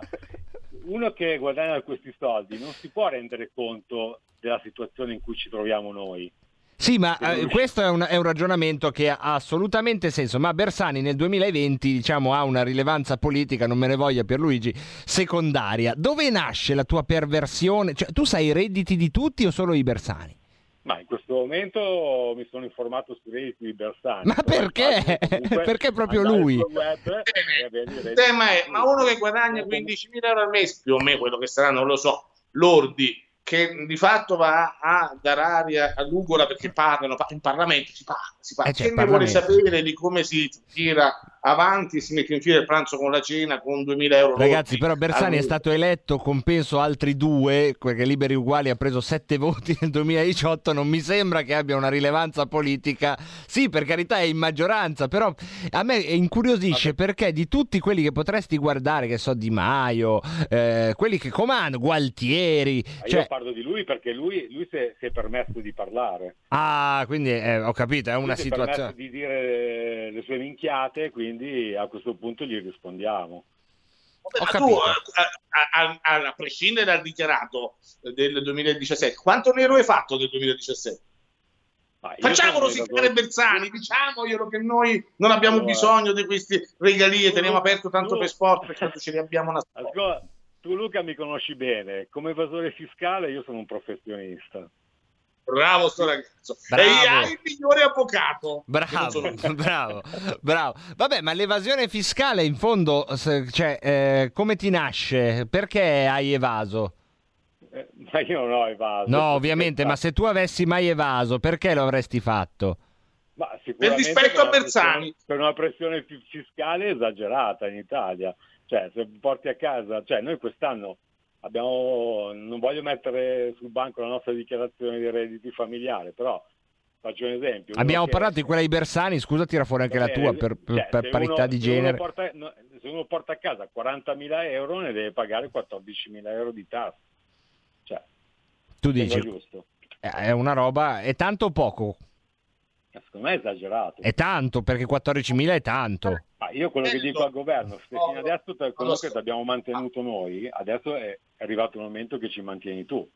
[SPEAKER 5] uno che guadagna questi soldi non si può rendere conto della situazione in cui ci troviamo noi.
[SPEAKER 2] Sì, ma eh, questo è un, è un, ragionamento che ha assolutamente senso. Ma Bersani nel 2020 diciamo, ha una rilevanza politica, non me ne voglia Pierluigi, secondaria. Dove nasce la tua perversione? Cioè, tu sai i redditi di tutti o solo i Bersani?
[SPEAKER 5] Ma in questo momento mi sono informato sui redditi di Bersani.
[SPEAKER 2] Ma perché? perché proprio lui?
[SPEAKER 3] Il tema è, ma uno che guadagna 15.000 euro al mese, più o meno quello che sarà, non lo so, lordi, che di fatto va a dare aria a Lugora perché parlano in Parlamento, si parla, si parla. Eh, Chi ne vuole sapere di come si tira avanti, si mette in fila il pranzo con la cena con 2000 euro.
[SPEAKER 2] Ragazzi, però Bersani è stato eletto con penso altri due, perché Liberi Uguali ha preso sette voti nel 2018, non mi sembra che abbia una rilevanza politica. Sì, per carità è in maggioranza, però a me incuriosisce Vabbè. perché di tutti quelli che potresti guardare, che so Di Maio, eh, quelli che comandano, Gualtieri...
[SPEAKER 5] Cioè... Io parlo di lui perché lui, lui si, è, si, è, permesso di parlare.
[SPEAKER 2] Ah, quindi eh, ho capito, è una lui situazione...
[SPEAKER 5] di dire le sue minchiate, quindi quindi a questo punto gli rispondiamo.
[SPEAKER 3] Vabbè, tu, a, a, a, a, prescindere dal dichiarato del 2017, quanto nero hai fatto del 2017? Facciamolo rosicare Bersani, diciamoglielo che noi non abbiamo allora, bisogno di questi regalie, teniamo aperto tanto tu, per sport perché ce li abbiamo nascosti.
[SPEAKER 5] tu Luca mi conosci bene, come evasore fiscale io sono un professionista.
[SPEAKER 3] Bravo sto ragazzo.
[SPEAKER 2] Bravo.
[SPEAKER 3] E hai il migliore avvocato.
[SPEAKER 2] Bravo, bravo, bravo. Vabbè, ma l'evasione fiscale in fondo, cioè, eh, come ti nasce? Perché hai evaso?
[SPEAKER 5] Eh, ma io non ho evaso.
[SPEAKER 2] No, ovviamente, ma se tu avessi mai evaso, perché lo avresti fatto?
[SPEAKER 5] Ma sicuramente
[SPEAKER 3] rispetto
[SPEAKER 5] per
[SPEAKER 3] a Bersani.
[SPEAKER 5] Per una pressione fi- fiscale esagerata in Italia. Cioè, se porti a casa, cioè noi quest'anno abbiamo, non voglio mettere sul banco la nostra dichiarazione di redditi familiare, però faccio un esempio.
[SPEAKER 2] Abbiamo parlato di quella di Bersani, scusa, tira fuori anche la
[SPEAKER 5] Va
[SPEAKER 2] tua
[SPEAKER 5] bene,
[SPEAKER 2] per,
[SPEAKER 5] cioè,
[SPEAKER 2] per parità
[SPEAKER 5] uno-
[SPEAKER 2] di
[SPEAKER 5] se uno
[SPEAKER 2] genere.
[SPEAKER 5] porta- se uno porta a casa 40.000 euro ne deve pagare 14.000 euro di tasse. Cioè,
[SPEAKER 2] Tu dici,
[SPEAKER 5] giusto.
[SPEAKER 2] eh, è una roba, è tanto o poco?
[SPEAKER 5] Secondo me è esagerato.
[SPEAKER 2] È tanto, perché 14.000 è tanto.
[SPEAKER 5] Ma io quello che dico al governo, se fino adesso te- comunque ti abbiamo mantenuto noi, adesso è arrivato il momento che ci mantieni tu.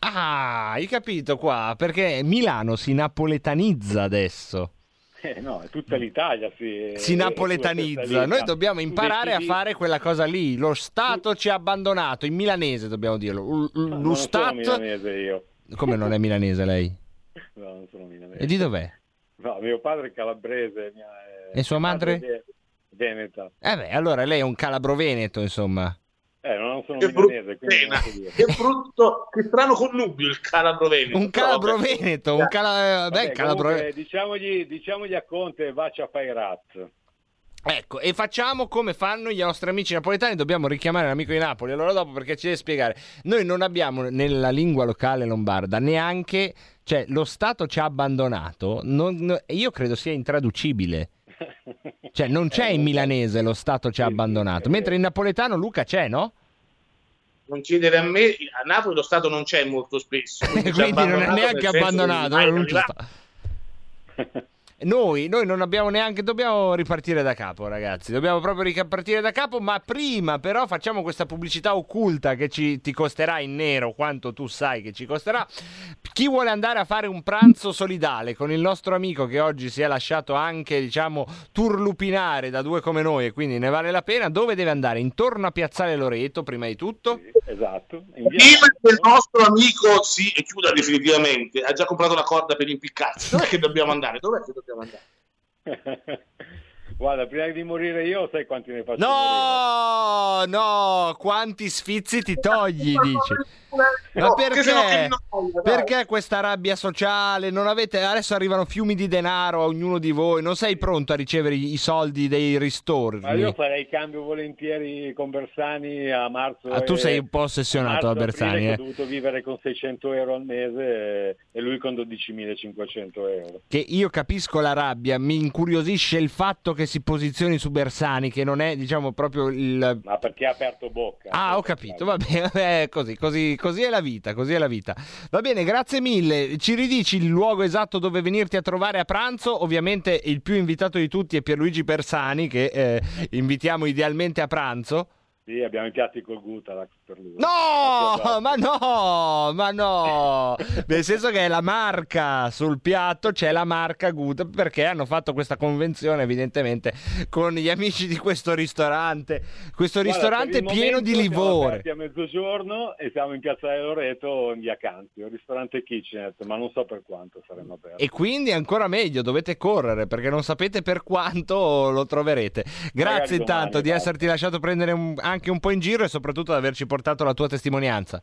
[SPEAKER 2] Ah, hai capito qua, perché Milano si napoletanizza adesso.
[SPEAKER 5] Eh, no, è tutta l'Italia si,
[SPEAKER 2] Si napoletanizza. Noi dobbiamo imparare a fare quella cosa lì. Lo Stato ci ha abbandonato, in milanese dobbiamo dirlo. L- l- Lo
[SPEAKER 5] non sono
[SPEAKER 2] Stato...
[SPEAKER 5] milanese io.
[SPEAKER 2] Come non è milanese lei?
[SPEAKER 5] No, non sono milanese.
[SPEAKER 2] E di dov'è?
[SPEAKER 5] No, mio padre è calabrese. Mia è...
[SPEAKER 2] E sua madre?
[SPEAKER 5] Veneta.
[SPEAKER 2] Eh beh, allora lei è un calabro veneto, insomma.
[SPEAKER 5] Eh, non sono
[SPEAKER 3] Che
[SPEAKER 5] milanese, quindi non.
[SPEAKER 3] Che brutto, che strano connubio il calabro veneto.
[SPEAKER 2] Un calabro
[SPEAKER 3] Però,
[SPEAKER 2] veneto, un cala...
[SPEAKER 5] Vabbè,
[SPEAKER 2] beh, calabro...
[SPEAKER 5] comunque, diciamogli, diciamogli a Conte, vaccia a raz.
[SPEAKER 2] Ecco, e facciamo come fanno i nostri amici napoletani, dobbiamo richiamare l'amico di Napoli, allora dopo perché ci deve spiegare. Noi non abbiamo nella lingua locale lombarda neanche, cioè lo Stato ci ha abbandonato, non- no- io credo sia intraducibile. Cioè non c'è in milanese lo Stato ci ha abbandonato, mentre in napoletano Luca c'è, no?
[SPEAKER 3] Non chiedere a me, a Napoli lo Stato non c'è molto spesso. Quindi,
[SPEAKER 2] Quindi non è neanche abbandonato, non. Noi, noi non abbiamo neanche, dobbiamo ripartire da capo ragazzi, dobbiamo proprio ripartire da capo, ma prima però facciamo questa pubblicità occulta che ci, ti costerà in nero quanto tu sai che ci costerà. Chi vuole andare a fare un pranzo solidale con il nostro amico che oggi si è lasciato anche, diciamo, turlupinare da due come noi e quindi ne vale la pena, dove deve andare? Intorno a Piazzale Loreto, prima di tutto.
[SPEAKER 5] Esatto.
[SPEAKER 3] Prima che il nostro amico si chiuda definitivamente, ha già comprato la corda per impiccarsi. Dov'è che dobbiamo andare? Dov'è che dobbiamo andare?
[SPEAKER 5] Guarda, prima di morire io, sai quanti ne faccio
[SPEAKER 2] No, no, quanti sfizi ti togli, dici. Ma perché? Perché questa rabbia sociale? Non avete, adesso arrivano fiumi di denaro a ognuno di voi. Non sei pronto a ricevere i soldi dei ristorni?
[SPEAKER 5] Ma io farei cambio volentieri con Bersani a marzo.
[SPEAKER 2] Ah, tu sei un po' ossessionato
[SPEAKER 5] a
[SPEAKER 2] da Bersani, eh.
[SPEAKER 5] Ho dovuto vivere con 600 euro al mese e- lui con 12.500 euro.
[SPEAKER 2] Che io capisco la rabbia, mi incuriosisce il fatto che si posizioni su Bersani, che non è, diciamo, proprio il.
[SPEAKER 5] Ma perché ha aperto bocca?
[SPEAKER 2] Ah, ho capito, va bene, così, così, così è la vita, così è la vita. Va bene, grazie mille. Ci ridici il luogo esatto dove venirti a trovare a pranzo? Ovviamente il più invitato di tutti è Pierluigi Persani, che eh, invitiamo idealmente a pranzo.
[SPEAKER 5] Sì, abbiamo i piatti col Gutalax per lui.
[SPEAKER 2] No, ma no, ma no. Nel senso che è la marca sul piatto, c'è la marca Good perché hanno fatto questa convenzione evidentemente con gli amici di questo ristorante. Questo
[SPEAKER 5] Guarda,
[SPEAKER 2] ristorante pieno di
[SPEAKER 5] siamo
[SPEAKER 2] livore.
[SPEAKER 5] aperti a mezzogiorno e siamo in Piazza del Loreto in via Canzi, un ristorante kitchenet, ma non so per quanto saremo aperti.
[SPEAKER 2] E quindi ancora meglio, dovete correre perché non sapete per quanto lo troverete. Grazie
[SPEAKER 5] Magari
[SPEAKER 2] intanto
[SPEAKER 5] domani,
[SPEAKER 2] di esserti lasciato prendere un- anche un po' in giro e soprattutto di averci portato la tua testimonianza.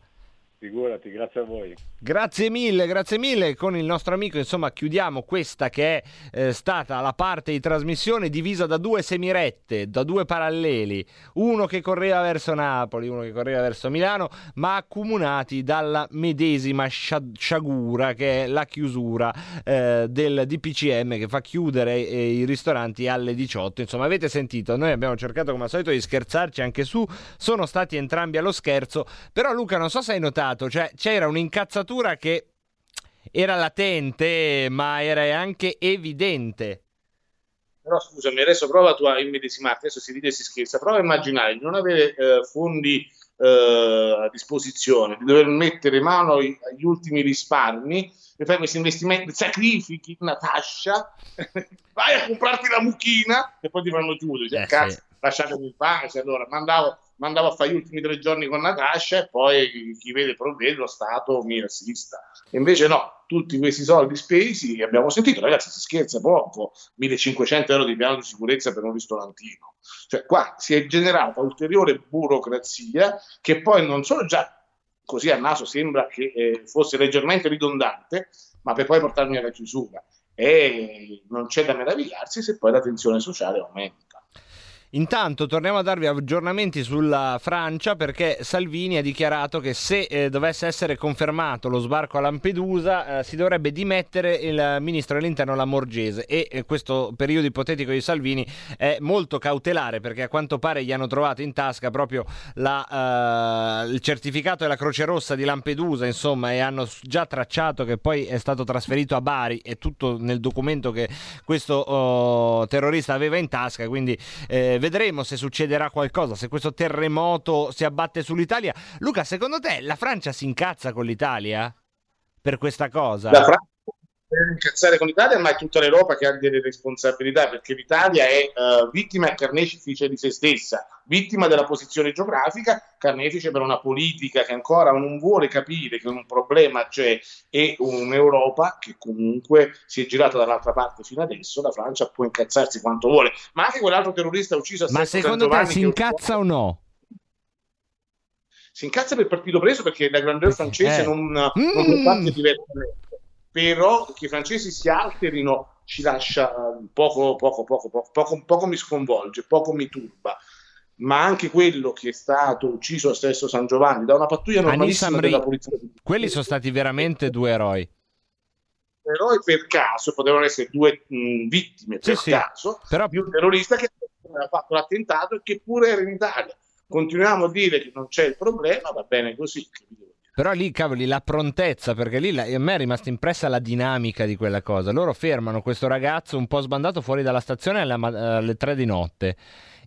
[SPEAKER 5] Figurati, grazie a voi.
[SPEAKER 2] Grazie mille, grazie mille. Con il nostro amico, insomma, chiudiamo questa che è eh, stata la parte di trasmissione divisa da due semirette, da due paralleli, uno che correva verso Napoli, uno che correva verso Milano, ma accomunati dalla medesima scia- sciagura che è la chiusura eh, del DPCM che fa chiudere eh, i ristoranti alle 18. Insomma, avete sentito, noi abbiamo cercato come al solito di scherzarci anche su, sono stati entrambi allo scherzo, però Luca non so se hai notato, cioè c'era un'incazzatura che era latente, ma era anche evidente.
[SPEAKER 3] Però scusami, adesso prova tu a immedesimarti, adesso si ride e si scherza, prova a immaginare di non avere eh, fondi eh, a disposizione, di dover mettere mano agli ultimi risparmi e fai questi investimenti, sacrifichi Natascia, vai a comprarti la mucchina e poi ti fanno chiudere. Cioè,
[SPEAKER 2] Eh,
[SPEAKER 3] cazzo,
[SPEAKER 2] sì.
[SPEAKER 3] lasciatemi in pace. Allora, mandavo, mandavo a fare gli ultimi tre giorni con Natascia e poi chi vede provvede lo Stato mi assista. Invece no, tutti questi soldi spesi, abbiamo sentito, ragazzi, si scherza poco, 1500 euro di piano di sicurezza per un ristorantino. Cioè qua si è generata ulteriore burocrazia che poi non solo già così a naso sembra che eh, fosse leggermente ridondante, ma per poi portarmi alla chiusura. E non c'è da meravigliarsi se poi la tensione sociale aumenta.
[SPEAKER 2] Intanto torniamo a darvi aggiornamenti sulla Francia perché Salvini ha dichiarato che se eh, dovesse essere confermato lo sbarco a Lampedusa eh, si dovrebbe dimettere il ministro dell'interno Lamorgese e eh, questo periodo ipotetico di Salvini è molto cautelare perché a quanto pare gli hanno trovato in tasca proprio la, eh, il certificato della Croce Rossa di Lampedusa insomma e hanno già tracciato che poi è stato trasferito a Bari è tutto nel documento che questo oh, terrorista aveva in tasca quindi eh, vedremo se succederà qualcosa, se questo terremoto si abbatte sull'Italia. Luca, secondo te la Francia si incazza con l'Italia per questa cosa?
[SPEAKER 3] La Francia deve incazzare con l'Italia, ma è tutta l'Europa che ha delle responsabilità, perché l'Italia è uh, vittima e carnefice di se stessa, vittima della posizione geografica, carnefice per una politica che ancora non vuole capire che un problema c'è e un'Europa che comunque si è girata dall'altra parte fino adesso, la Francia può incazzarsi quanto vuole, ma anche quell'altro terrorista ucciso a
[SPEAKER 2] Ma secondo te si incazza o no?
[SPEAKER 3] Si incazza per partito preso perché la grandeur francese eh. non, non mm. parte diversamente però che i francesi si alterino ci lascia poco, poco, poco, poco, poco, mi sconvolge, poco mi turba. Ma anche quello che è stato ucciso a stesso San Giovanni da una pattuglia normalissima della polizia.
[SPEAKER 2] Quelli sono stati veramente due eroi.
[SPEAKER 3] Eroi per caso, potevano essere due mh, vittime per sì, caso, sì. Però... di un terrorista che aveva fatto l'attentato e che pure era in Italia. Continuiamo a dire che non c'è il problema, va bene così.
[SPEAKER 2] Però lì, cavoli, la prontezza, perché lì la, a me è rimasta impressa la dinamica di quella cosa. Loro fermano questo ragazzo un po' sbandato fuori dalla stazione alle, alle tre di notte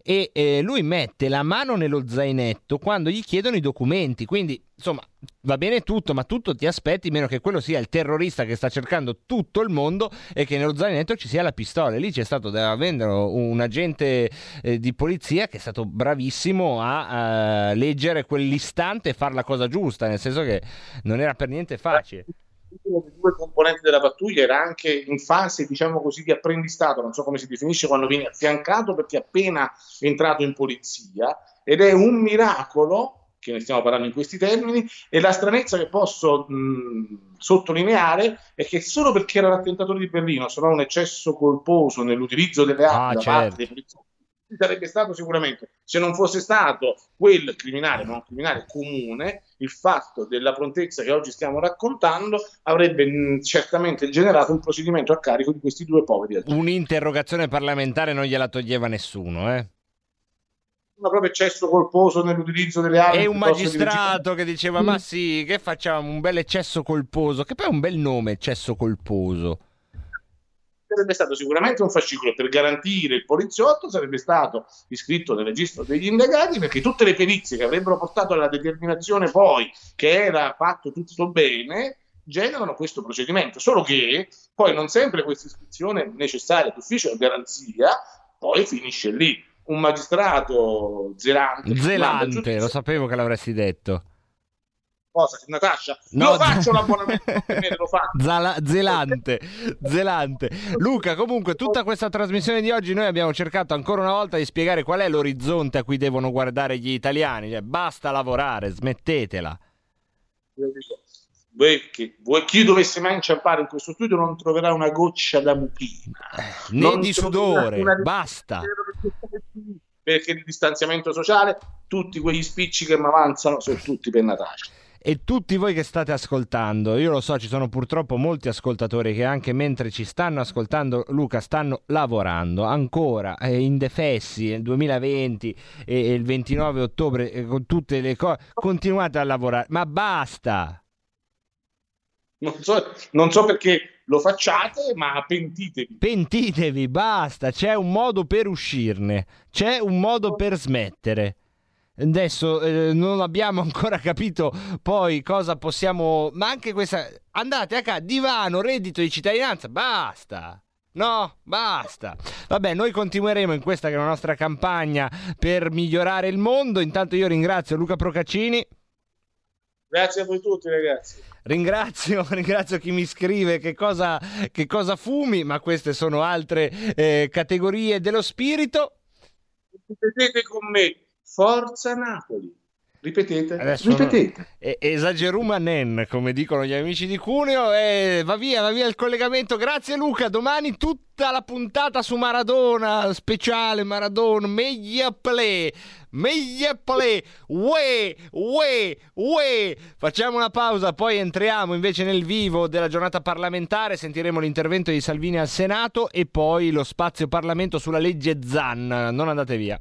[SPEAKER 2] e eh, lui mette la mano nello zainetto quando gli chiedono i documenti. Quindi, insomma, va bene tutto, ma tutto ti aspetti, meno che quello sia il terrorista che sta cercando tutto il mondo e che nello zainetto ci sia la pistola. E lì c'è stato da vendere un agente eh, di polizia che è stato bravissimo a, a leggere quell'istante e fare la cosa giusta, nel senso che non era per niente facile
[SPEAKER 3] uno dei due componenti della pattuglia era anche in fase, diciamo così, di apprendistato, non so come si definisce, quando viene affiancato perché è appena entrato in polizia ed è un miracolo che ne stiamo parlando in questi termini, e la stranezza che posso mh, sottolineare è che solo perché era l'attentatore di Berlino, se non un eccesso colposo nell'utilizzo delle armi ah, da certo. parte dei poliziotti, sarebbe stato sicuramente, se non fosse stato quel criminale, ma un criminale comune, il fatto della prontezza che oggi stiamo raccontando avrebbe mh, certamente generato un procedimento a carico di questi due poveri
[SPEAKER 2] agenti. Un'interrogazione parlamentare non gliela toglieva nessuno, eh?
[SPEAKER 3] Ma proprio eccesso colposo nell'utilizzo delle armi.
[SPEAKER 2] E un magistrato che diceva: Ma sì, che facciamo? Un bel eccesso colposo. Che poi è un bel nome, eccesso colposo
[SPEAKER 3] sarebbe stato sicuramente un fascicolo per garantire il poliziotto, sarebbe stato iscritto nel registro degli indagati perché tutte le perizie che avrebbero portato alla determinazione poi che era fatto tutto bene generano questo procedimento, solo che poi non sempre questa iscrizione necessaria d'ufficio o garanzia poi finisce lì. Un magistrato zelante.
[SPEAKER 2] Zelante, lo sapevo che l'avresti detto
[SPEAKER 3] cosa, Natascia? No, lo faccio l'abbonamento, lo faccio.
[SPEAKER 2] Zala- zelante, zelante. Luca, comunque, tutta questa trasmissione di oggi noi abbiamo cercato ancora una volta di spiegare qual è l'orizzonte a cui devono guardare gli italiani. Cioè, basta lavorare, smettetela.
[SPEAKER 3] Voi, che, voi, chi dovesse mai inciampare in questo studio non troverà una goccia da mucchina.
[SPEAKER 2] Eh, né non di sudore, basta.
[SPEAKER 3] Perché il distanziamento sociale, tutti quegli spicci che mi avanzano sono tutti per Natale
[SPEAKER 2] e tutti voi che state ascoltando. Io lo so, ci sono purtroppo molti ascoltatori che anche mentre ci stanno ascoltando, Luca, stanno lavorando ancora eh, indefessi nel 2020 e, e, il 29 ottobre eh, con tutte le cose. Continuate a lavorare, ma basta.
[SPEAKER 3] Non so, non so perché lo facciate, ma pentitevi.
[SPEAKER 2] Pentitevi, basta. C'è un modo per uscirne, c'è un modo per smettere. Adesso eh, non abbiamo ancora capito poi cosa possiamo. Ma anche questa. Andate a casa, divano, reddito di cittadinanza, basta. No, basta. Vabbè, noi continueremo in questa che è la nostra campagna per migliorare il mondo. Intanto io ringrazio Luca Procaccini.
[SPEAKER 3] Grazie a voi tutti, ragazzi.
[SPEAKER 2] Ringrazio, ringrazio chi mi scrive che cosa, che cosa fumi, ma queste sono altre eh, categorie dello spirito.
[SPEAKER 3] Ripetete con me, Forza Napoli. Ripetete.
[SPEAKER 2] Adesso
[SPEAKER 3] Ripetete.
[SPEAKER 2] No, esagerumanen, come dicono gli amici di Cuneo. E va via, va via il collegamento. Grazie Luca. Domani tutta la puntata su Maradona, speciale Maradona, meglio play. Meglio play. Ue, ue, ue. Facciamo una pausa, poi entriamo invece nel vivo della giornata parlamentare. Sentiremo l'intervento di Salvini al Senato e poi lo spazio Parlamento sulla legge Zan. Non andate via.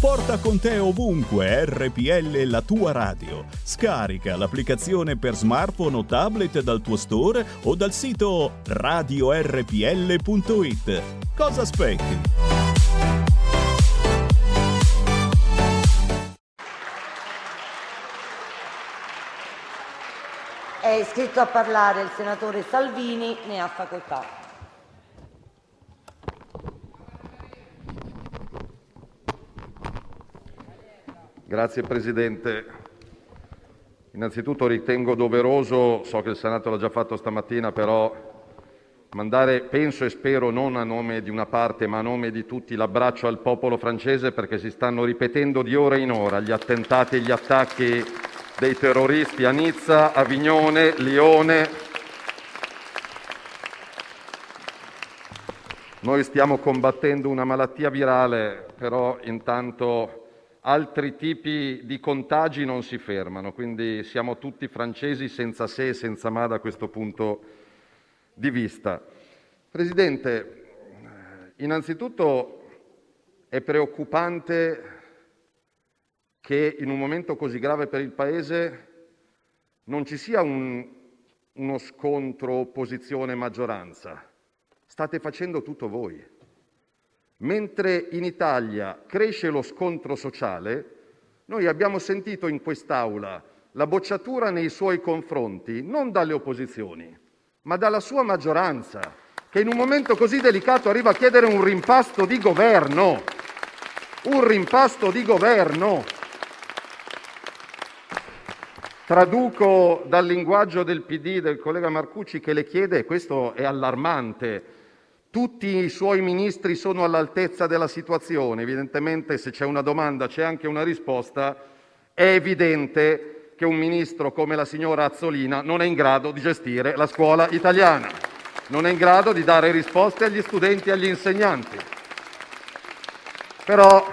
[SPEAKER 18] Porta con te ovunque RPL la tua radio. Scarica l'applicazione per smartphone o tablet dal tuo store o dal sito radiorpl.it. Cosa aspetti?
[SPEAKER 19] È iscritto a parlare il senatore Salvini, ne ha facoltà.
[SPEAKER 20] Grazie Presidente. Innanzitutto ritengo doveroso, so che il Senato l'ha già fatto stamattina, però mandare, penso e spero non a nome di una parte, ma a nome di tutti, l'abbraccio al popolo francese perché si stanno ripetendo di ora in ora gli attentati e gli attacchi dei terroristi a Nizza, Avignone, Lione. Noi stiamo combattendo una malattia virale, però intanto altri tipi di contagi non si fermano, quindi siamo tutti francesi senza se e senza ma da questo punto di vista. Presidente, innanzitutto è preoccupante che in un momento così grave per il Paese non ci sia un, uno scontro opposizione-maggioranza. State facendo tutto voi. Mentre in Italia cresce lo scontro sociale, noi abbiamo sentito in quest'Aula la bocciatura nei suoi confronti non dalle opposizioni, ma dalla sua maggioranza, che in un momento così delicato arriva a chiedere un rimpasto di governo. Un rimpasto di governo. Traduco dal linguaggio del PD del collega Marcucci che le chiede, e questo è allarmante, tutti i suoi Ministri sono all'altezza della situazione. Evidentemente se c'è una domanda c'è anche una risposta. È evidente che un Ministro come la signora Azzolina non è in grado di gestire la scuola italiana, non è in grado di dare risposte agli studenti e agli insegnanti. Però,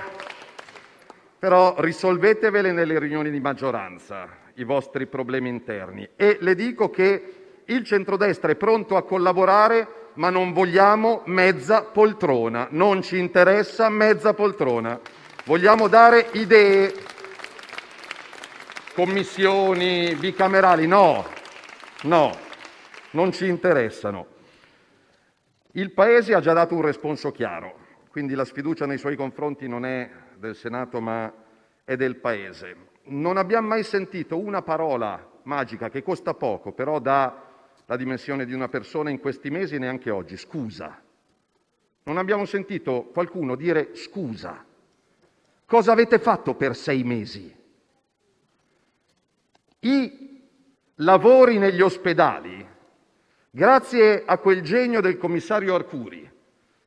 [SPEAKER 20] però risolvetevele nelle riunioni di maggioranza i vostri problemi interni e le dico che il centrodestra è pronto a collaborare ma non vogliamo mezza poltrona, non ci interessa mezza poltrona. Vogliamo dare idee, commissioni bicamerali, no, no, non ci interessano. Il Paese ha già dato un responso chiaro, quindi la sfiducia nei suoi confronti non è del Senato ma è del Paese. Non abbiamo mai sentito una parola magica che costa poco, però dà la dimensione di una persona in questi mesi, neanche oggi. Scusa. Non abbiamo sentito qualcuno dire scusa. Cosa avete fatto per sei mesi? I lavori negli ospedali, grazie a quel genio del commissario Arcuri,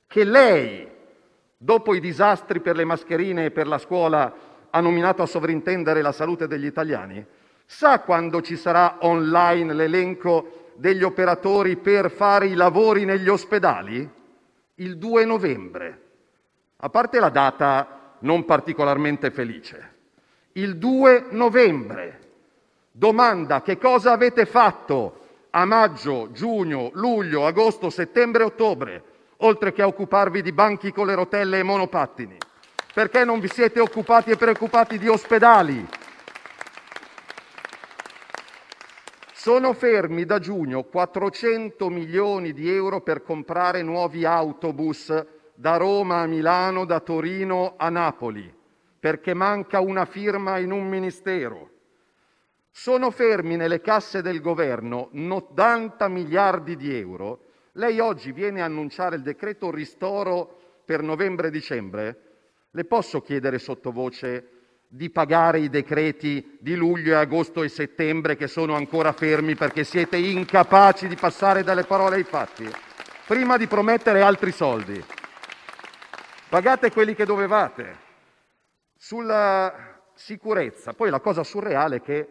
[SPEAKER 20] che lei, dopo i disastri per le mascherine e per la scuola, ha nominato a sovrintendere la salute degli italiani, Sa quando ci sarà online l'elenco degli operatori per fare i lavori negli ospedali? Il 2 novembre. A parte la data non particolarmente felice. Il 2 novembre. Domanda: che cosa avete fatto a maggio, giugno, luglio, agosto, settembre ottobre, oltre che a occuparvi di banchi con le rotelle e monopattini? Perché non vi siete occupati e preoccupati di ospedali? Sono fermi da giugno 400 milioni di euro per comprare nuovi autobus da Roma a Milano, da Torino a Napoli, perché manca una firma in un ministero. Sono fermi nelle casse del Governo 90 miliardi di euro. Lei oggi viene a annunciare il decreto ristoro per novembre-dicembre. Le posso chiedere sottovoce di pagare i decreti di luglio agosto e settembre che sono ancora fermi perché siete incapaci di passare dalle parole ai fatti, prima di promettere altri soldi. Pagate quelli che dovevate. Sulla sicurezza, poi la cosa surreale è che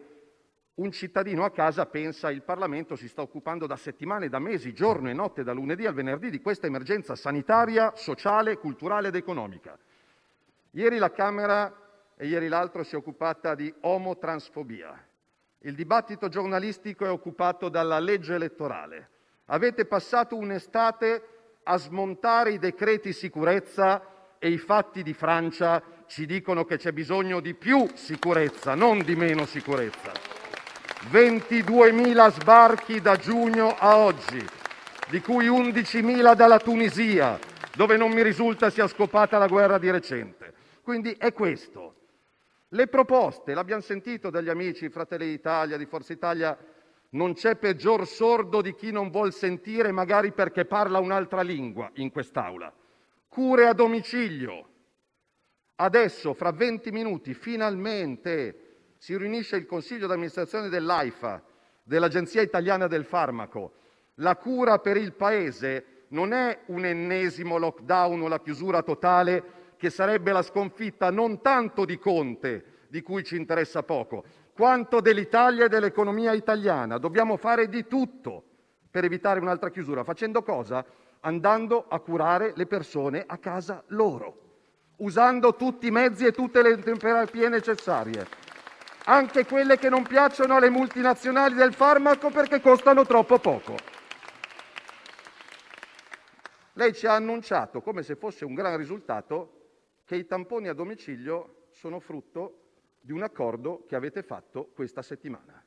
[SPEAKER 20] un cittadino a casa pensa il Parlamento si sta occupando da settimane, da mesi, giorno e notte, da lunedì al venerdì, di questa emergenza sanitaria, sociale, culturale ed economica. Ieri la Camera e ieri l'altro si è occupata di omotransfobia. Il dibattito giornalistico è occupato dalla legge elettorale. Avete passato un'estate a smontare i decreti sicurezza e i fatti di Francia ci dicono che c'è bisogno di più sicurezza, non di meno sicurezza. 22.000 sbarchi da giugno a oggi, di cui 11.000 dalla Tunisia, dove non mi risulta sia scopata la guerra di recente. Quindi è questo. Le proposte, l'abbiamo sentito dagli amici di Fratelli d'Italia, di Forza Italia, non c'è peggior sordo di chi non vuol sentire, magari perché parla un'altra lingua in quest'Aula. Cure a domicilio. Adesso, fra 20 minuti, finalmente si riunisce il consiglio d'amministrazione dell'AIFA, dell'Agenzia italiana del farmaco. La cura per il Paese non è un ennesimo lockdown o la chiusura totale che sarebbe la sconfitta non tanto di Conte, di cui ci interessa poco, quanto dell'Italia e dell'economia italiana. Dobbiamo fare di tutto per evitare un'altra chiusura. Facendo cosa? Andando a curare le persone a casa loro, usando tutti i mezzi e tutte le terapie necessarie, anche quelle che non piacciono alle multinazionali del farmaco perché costano troppo poco. Lei ci ha annunciato, come se fosse un gran risultato, che i tamponi a domicilio sono frutto di un accordo che avete fatto questa settimana.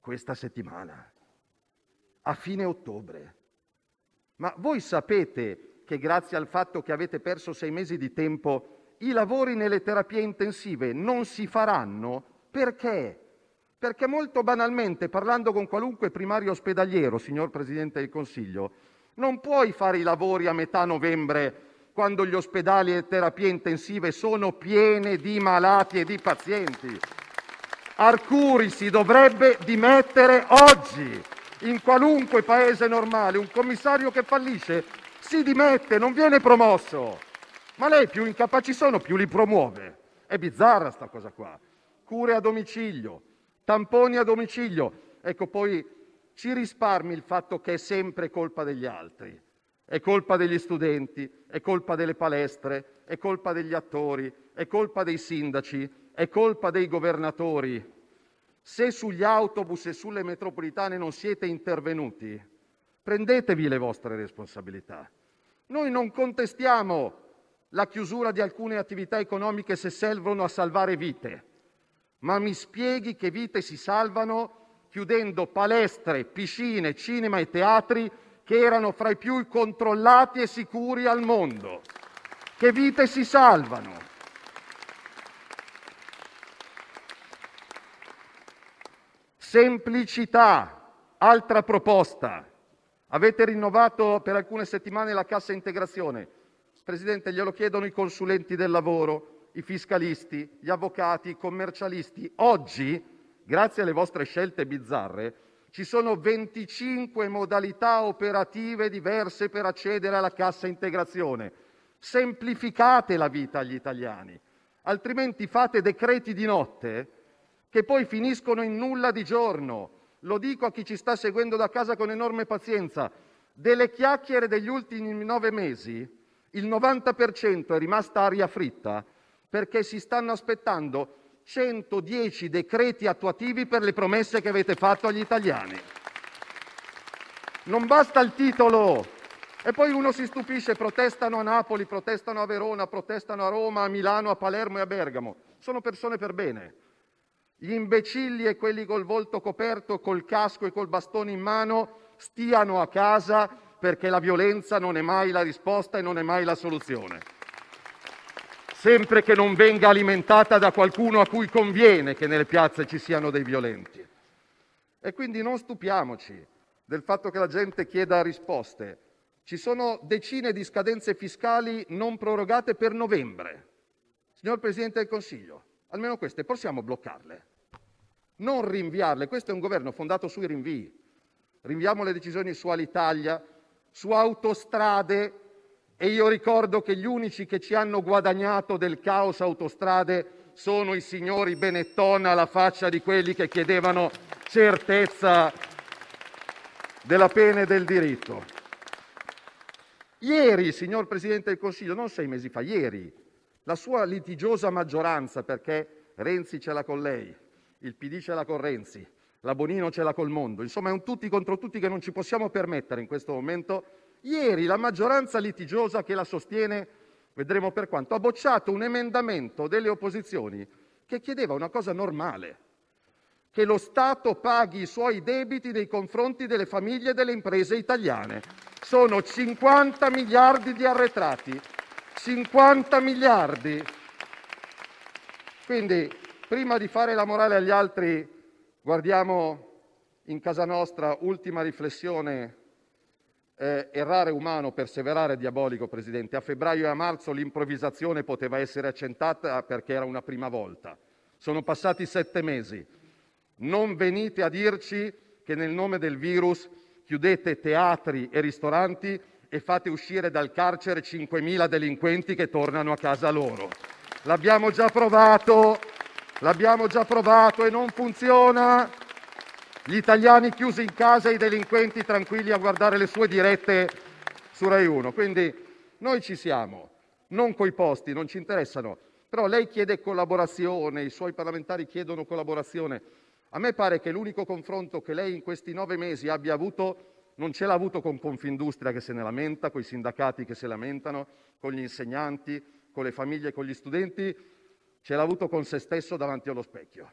[SPEAKER 20] Questa settimana, a fine ottobre. Ma voi sapete che grazie al fatto che avete perso sei mesi di tempo, i lavori nelle terapie intensive non si faranno? Perché? Perché molto banalmente, parlando con qualunque primario ospedaliero, signor Presidente del Consiglio, non puoi fare i lavori a metà novembre quando gli ospedali e le terapie intensive sono piene di malati e di pazienti. Arcuri si dovrebbe dimettere oggi. In qualunque paese normale un commissario che fallisce si dimette, non viene promosso. Ma lei più incapaci sono, più li promuove. È bizzarra sta cosa qua. Cure a domicilio, tamponi a domicilio. Ecco, poi ci risparmi il fatto che è sempre colpa degli altri. È colpa degli studenti, è colpa delle palestre, è colpa degli attori, è colpa dei sindaci, è colpa dei governatori. Se sugli autobus e sulle metropolitane non siete intervenuti, prendetevi le vostre responsabilità. Noi non contestiamo la chiusura di alcune attività economiche se servono a salvare vite, ma mi spieghi che vite si salvano chiudendo palestre, piscine, cinema e teatri che erano fra i più controllati e sicuri al mondo. Che vite si salvano. Semplicità, altra proposta. Avete rinnovato per alcune settimane la cassa integrazione. Presidente, glielo chiedono i consulenti del lavoro, i fiscalisti, gli avvocati, i commercialisti. Oggi, grazie alle vostre scelte bizzarre, ci sono 25 modalità operative diverse per accedere alla cassa integrazione. Semplificate la vita agli italiani, altrimenti fate decreti di notte che poi finiscono in nulla di giorno. Lo dico a chi ci sta seguendo da casa con enorme pazienza: delle chiacchiere degli ultimi nove mesi, il 90% è rimasta aria fritta perché si stanno aspettando 110 decreti attuativi per le promesse che avete fatto agli italiani. Non basta il titolo. E poi uno si stupisce, protestano a Napoli, protestano a Verona, protestano a Roma, a Milano, a Palermo e a Bergamo. Sono persone per bene. Gli imbecilli e quelli col volto coperto, col casco e col bastone in mano stiano a casa perché la violenza non è mai la risposta e non è mai la soluzione. Sempre che non venga alimentata da qualcuno a cui conviene che nelle piazze ci siano dei violenti. E quindi non stupiamoci del fatto che la gente chieda risposte. Ci sono decine di scadenze fiscali non prorogate per novembre. Signor Presidente del Consiglio, almeno queste possiamo bloccarle, non rinviarle. Questo è un governo fondato sui rinvii. Rinviamo le decisioni su Alitalia, su autostrade ricordo che gli unici che ci hanno guadagnato del caos autostrade sono i signori Benetton alla faccia di quelli che chiedevano certezza della pena e del diritto. Ieri, signor Presidente del Consiglio, non sei mesi fa, ieri, la sua litigiosa maggioranza, perché Renzi ce l'ha con lei, il PD ce l'ha con Renzi, la Bonino ce l'ha col mondo, insomma è un tutti contro tutti che non ci possiamo permettere in questo momento. Ieri la maggioranza litigiosa che la sostiene, vedremo per quanto, ha bocciato un emendamento delle opposizioni che chiedeva una cosa normale, che lo Stato paghi i suoi debiti nei confronti delle famiglie e delle imprese italiane. Sono 50 miliardi di arretrati, 50 miliardi. Quindi, prima di fare la morale agli altri, Guardiamo in casa nostra, ultima riflessione, eh, errare umano, perseverare diabolico, Presidente. A febbraio e a marzo l'improvvisazione poteva essere accentata perché era una prima volta. Sono passati sette mesi. Non venite a dirci che nel nome del virus chiudete teatri e ristoranti e fate uscire dal carcere 5.000 delinquenti che tornano a casa loro. L'abbiamo già provato L'abbiamo già provato e non funziona. Gli italiani chiusi in casa e i delinquenti tranquilli a guardare le sue dirette su Rai 1. Quindi noi ci siamo, non coi posti, non ci interessano. Però lei chiede collaborazione, i suoi parlamentari chiedono collaborazione. A me pare che l'unico confronto che lei in questi nove mesi abbia avuto non ce l'ha avuto con Confindustria che se ne lamenta, con i sindacati che si lamentano, con gli insegnanti, con le famiglie, con gli studenti, ce l'ha avuto con se stesso davanti allo specchio.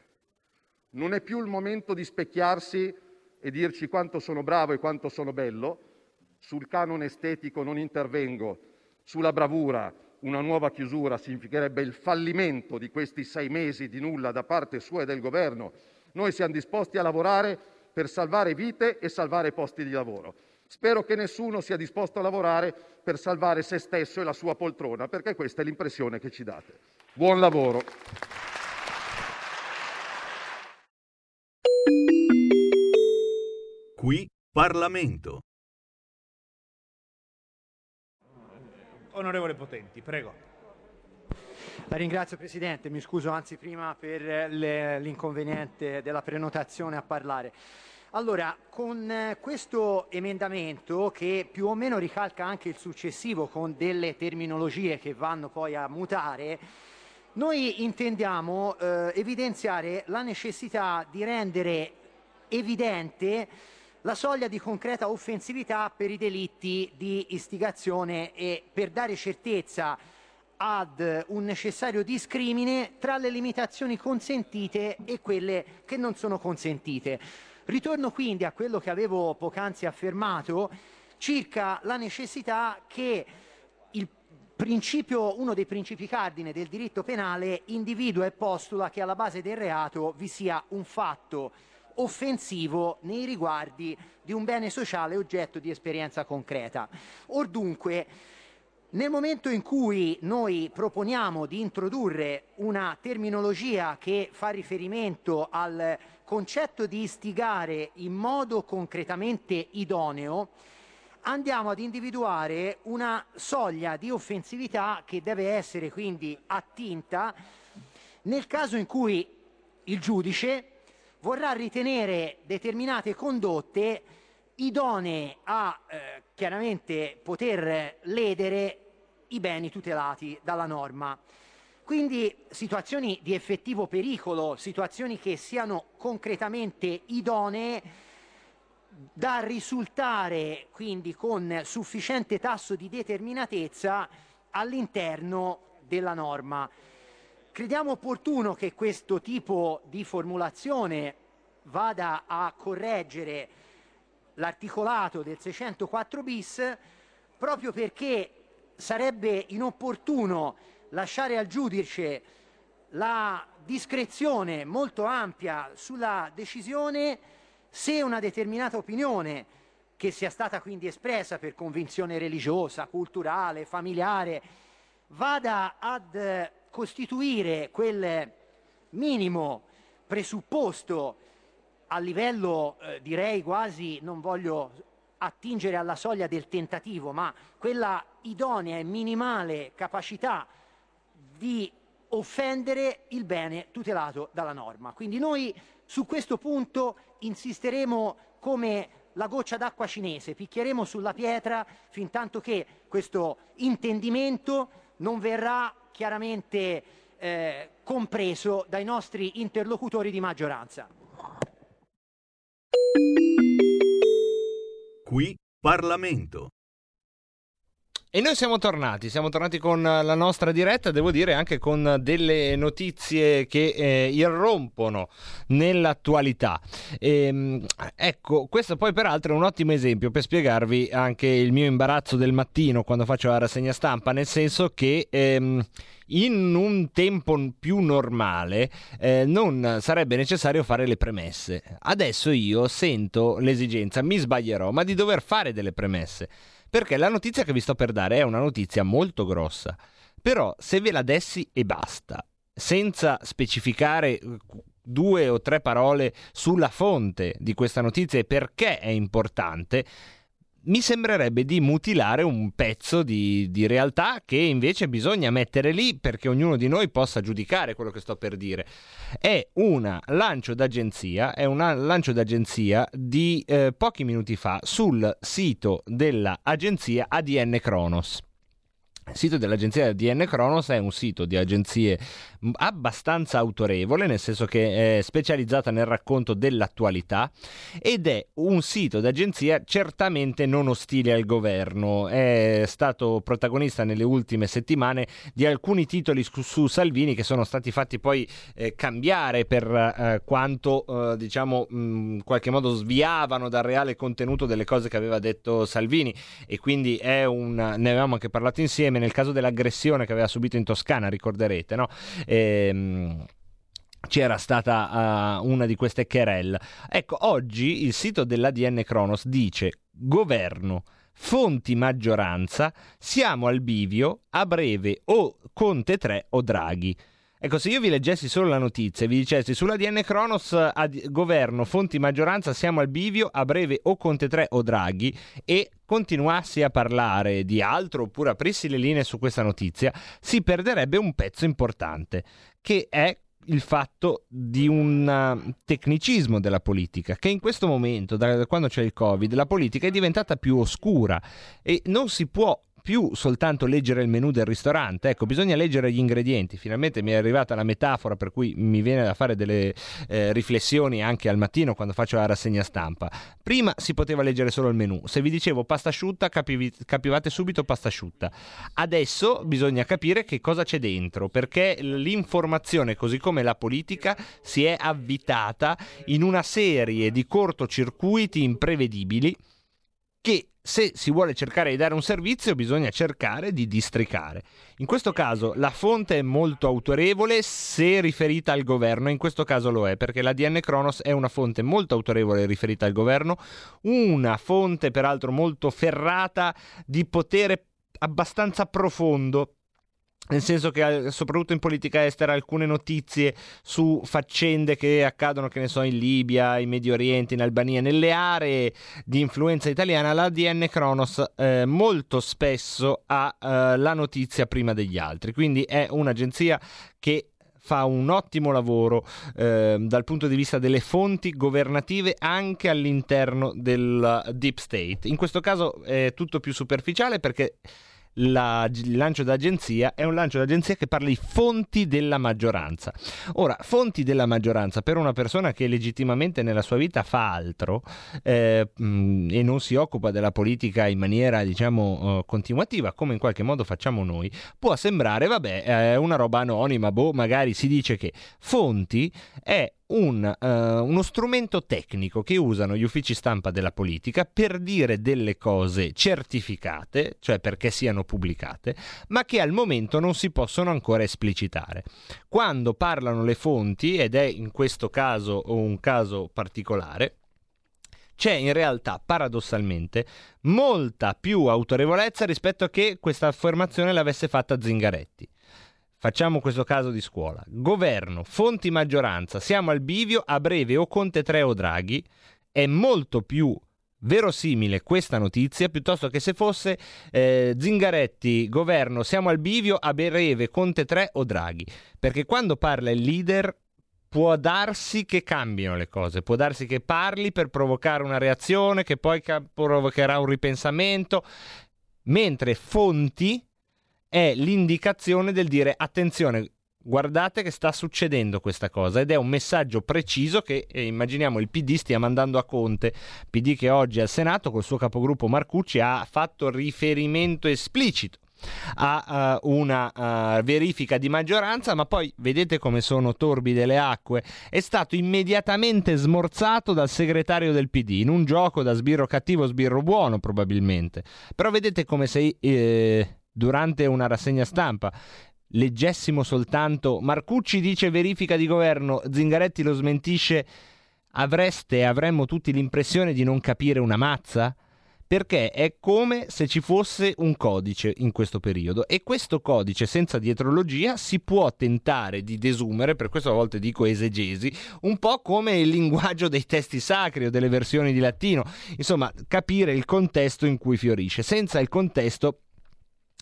[SPEAKER 20] Non è più il momento di specchiarsi e dirci quanto sono bravo e quanto sono bello. Sul canone estetico non intervengo. Sulla bravura, una nuova chiusura significherebbe il fallimento di questi sei mesi di nulla da parte sua e del governo. Noi siamo disposti a lavorare per salvare vite e salvare posti di lavoro. Spero che nessuno sia disposto a lavorare per salvare se stesso e la sua poltrona, perché questa è l'impressione che ci date. Buon lavoro.
[SPEAKER 8] Qui Parlamento.
[SPEAKER 21] Onorevole Potenti, prego.
[SPEAKER 22] La ringrazio Presidente, mi scuso anzi prima per l'inconveniente della prenotazione a parlare. Allora, con eh, questo emendamento che più o meno ricalca anche il successivo con delle terminologie che vanno poi a mutare, noi intendiamo eh, evidenziare la necessità di rendere evidente la soglia di concreta offensività per i delitti di istigazione e per dare certezza ad un necessario discrimine tra le limitazioni consentite e quelle che non sono consentite. Ritorno quindi a quello che avevo poc'anzi affermato circa la necessità che uno dei principi cardine del diritto penale individua e postula che alla base del reato vi sia un fatto offensivo nei riguardi di un bene sociale oggetto di esperienza concreta. Or dunque, nel momento in cui noi proponiamo di introdurre una terminologia che fa riferimento al concetto di istigare in modo concretamente idoneo, andiamo ad individuare una soglia di offensività che deve essere quindi attinta nel caso in cui il giudice vorrà ritenere determinate condotte idonee a eh, chiaramente poter ledere i beni tutelati dalla norma. Quindi situazioni di effettivo pericolo, situazioni che siano concretamente idonee da risultare quindi con sufficiente tasso di determinatezza all'interno della norma. Crediamo opportuno che questo tipo di formulazione vada a correggere l'articolato del 604 bis proprio perché sarebbe inopportuno lasciare al giudice la discrezione molto ampia sulla decisione se una determinata opinione che sia stata quindi espressa per convinzione religiosa, culturale, familiare, vada ad costituire quel minimo presupposto a livello, eh, direi quasi, non voglio attingere alla soglia del tentativo, ma quella idonea e minimale capacità di offendere il bene tutelato dalla norma. Quindi noi su questo punto insisteremo come la goccia d'acqua cinese, picchieremo sulla pietra fin tanto che questo intendimento non verrà chiaramente eh, compreso dai nostri interlocutori di maggioranza.
[SPEAKER 8] Qui Parlamento.
[SPEAKER 2] E noi siamo tornati, siamo tornati con la nostra diretta, devo dire anche con delle notizie che eh, irrompono nell'attualità. E, ehm, ecco, questo poi peraltro è un ottimo esempio per spiegarvi anche il mio imbarazzo del mattino quando faccio la rassegna stampa, nel senso che... Ehm, in un tempo più normale eh, non sarebbe necessario fare le premesse. Adesso io sento l'esigenza, mi sbaglierò, ma di dover fare delle premesse perché la notizia che vi sto per dare è una notizia molto grossa. Però se ve la dessi e basta, senza specificare eh, due o tre parole sulla fonte di questa notizia e perché è importante, mi sembrerebbe di mutilare un pezzo di, di, realtà che invece bisogna mettere lì perché ognuno di noi possa giudicare quello che sto per dire. È un lancio d'agenzia, è un lancio d'agenzia di eh, pochi minuti fa sul sito dell'agenzia ADN Kronos. Il sito dell'agenzia DN Kronos è un sito di agenzie abbastanza autorevole, nel senso che è specializzata nel racconto dell'attualità ed è un sito d'agenzia certamente non ostile al governo. È stato protagonista nelle ultime settimane di alcuni titoli su, Salvini che sono stati fatti poi eh, cambiare per eh, quanto eh, diciamo in qualche modo sviavano dal reale contenuto delle cose che aveva detto Salvini e quindi è un ne avevamo anche parlato insieme nel caso dell'aggressione che aveva subito in Toscana, ricorderete, no? Ehm, c'era stata uh, una di queste querelle. Ecco, oggi il sito dell'ADN Kronos dice governo, fonti maggioranza, siamo al bivio, a breve o Conte 3 o Draghi. Ecco, se io vi leggessi solo la notizia e vi dicessi sull'ADN Kronos, ad, governo, fonti maggioranza, siamo al bivio, a breve o Conte 3 o Draghi e continuassi a parlare di altro oppure aprissi le linee su questa notizia, si perderebbe un pezzo importante, che è il fatto di un uh, tecnicismo della politica, che in questo momento, da quando c'è il Covid, la politica è diventata più oscura e non si può più soltanto leggere il menù del ristorante, ecco, bisogna leggere gli ingredienti. Finalmente mi è arrivata la metafora per cui mi viene da fare delle eh, riflessioni anche al mattino quando faccio la rassegna stampa. Prima si poteva leggere solo il menù, se vi dicevo pasta asciutta capivi, capivate subito pasta asciutta. Adesso bisogna capire che cosa c'è dentro, perché l'informazione, così come la politica, si è avvitata in una serie di cortocircuiti imprevedibili che se si vuole cercare di dare un servizio bisogna cercare di districare. In questo caso la fonte è molto autorevole se riferita al governo, in questo caso lo è perché l'ADN Kronos è una fonte molto autorevole riferita al governo, una fonte peraltro molto ferrata di potere abbastanza profondo nel senso che soprattutto in politica estera alcune notizie su faccende che accadono, che ne so, in Libia, in Medio Oriente, in Albania, nelle aree di influenza italiana, l'ADN Kronos eh, molto spesso ha eh, la notizia prima degli altri, quindi è un'agenzia che fa un ottimo lavoro eh, dal punto di vista delle fonti governative anche all'interno del deep state. In questo caso è tutto più superficiale perché la, il lancio d'agenzia è un lancio d'agenzia che parla di fonti della maggioranza. Ora, fonti della maggioranza per una persona che legittimamente nella sua vita fa altro eh, e non si occupa della politica in maniera, diciamo, uh, continuativa, come in qualche modo facciamo noi, può sembrare, vabbè, è una roba anonima, boh, magari si dice che fonti è un, uh, uno strumento tecnico che usano gli uffici stampa della politica per dire delle cose certificate, cioè perché siano pubblicate, ma che al momento non si possono ancora esplicitare. Quando parlano le fonti, ed è in questo caso un caso particolare, c'è in realtà paradossalmente molta più autorevolezza rispetto a che questa affermazione l'avesse fatta Zingaretti. Facciamo questo caso di scuola. Governo, fonti maggioranza, siamo al bivio, a breve o Conte 3 o Draghi. È molto più verosimile questa notizia piuttosto che se fosse eh, Zingaretti, governo, siamo al bivio, a breve Conte 3 o Draghi. Perché quando parla il leader può darsi che cambino le cose, può darsi che parli per provocare una reazione che poi provocherà un ripensamento, mentre fonti è l'indicazione del dire attenzione, guardate che sta succedendo questa cosa ed è un messaggio preciso che eh, immaginiamo il PD stia mandando a Conte, PD che oggi al Senato col suo capogruppo Marcucci ha fatto riferimento esplicito a uh, una uh, verifica di maggioranza, ma poi vedete come sono torbide le acque. È stato immediatamente smorzato dal segretario del PD in un gioco da sbirro cattivo, sbirro buono, probabilmente. Però vedete come sei. Eh, durante una rassegna stampa. Leggessimo soltanto Marcucci dice verifica di governo, Zingaretti lo smentisce. Avreste e avremmo tutti l'impressione di non capire una mazza? Perché è come se ci fosse un codice in questo periodo e questo codice senza dietrologia si può tentare di desumere, per questo a volte dico esegesi, un po' come il linguaggio dei testi sacri o delle versioni di latino, insomma capire il contesto in cui fiorisce. Senza il contesto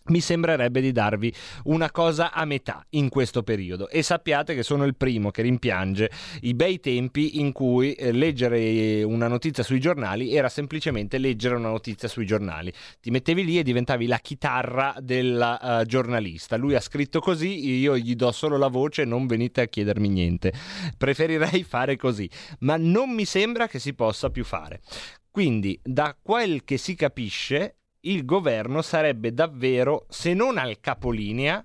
[SPEAKER 2] mi sembrerebbe di darvi una cosa a metà in questo periodo. E sappiate che sono il primo che rimpiange i bei tempi in cui eh, leggere una notizia sui giornali era semplicemente leggere una notizia sui giornali. Ti mettevi lì e diventavi la chitarra del uh, giornalista. Lui ha scritto così io gli do solo la voce non venite a chiedermi niente. Preferirei fare così ma non mi sembra che si possa più fare. Quindi da quel che si capisce il governo sarebbe davvero, se non al capolinea,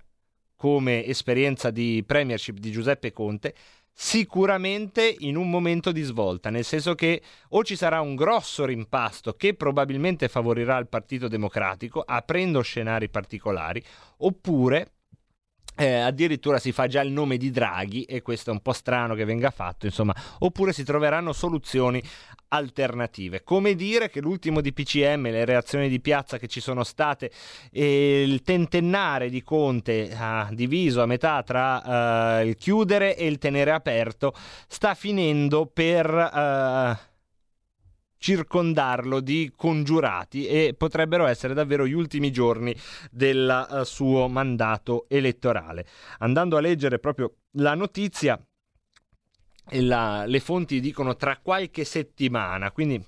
[SPEAKER 2] come esperienza di premiership di Giuseppe Conte, sicuramente in un momento di svolta, nel senso che o ci sarà un grosso rimpasto che probabilmente favorirà il Partito Democratico, aprendo scenari particolari, oppure eh, addirittura si fa già il nome di Draghi e questo è un po' strano che venga fatto, insomma, oppure si troveranno soluzioni alternative. Come dire che l'ultimo di PCM, le reazioni di piazza che ci sono state e il tentennare di Conte ah, diviso a metà tra uh, il chiudere e il tenere aperto sta finendo per uh, circondarlo di congiurati e potrebbero essere davvero gli ultimi giorni del uh, suo mandato elettorale. Andando a leggere proprio la notizia, la, le fonti dicono tra qualche settimana, quindi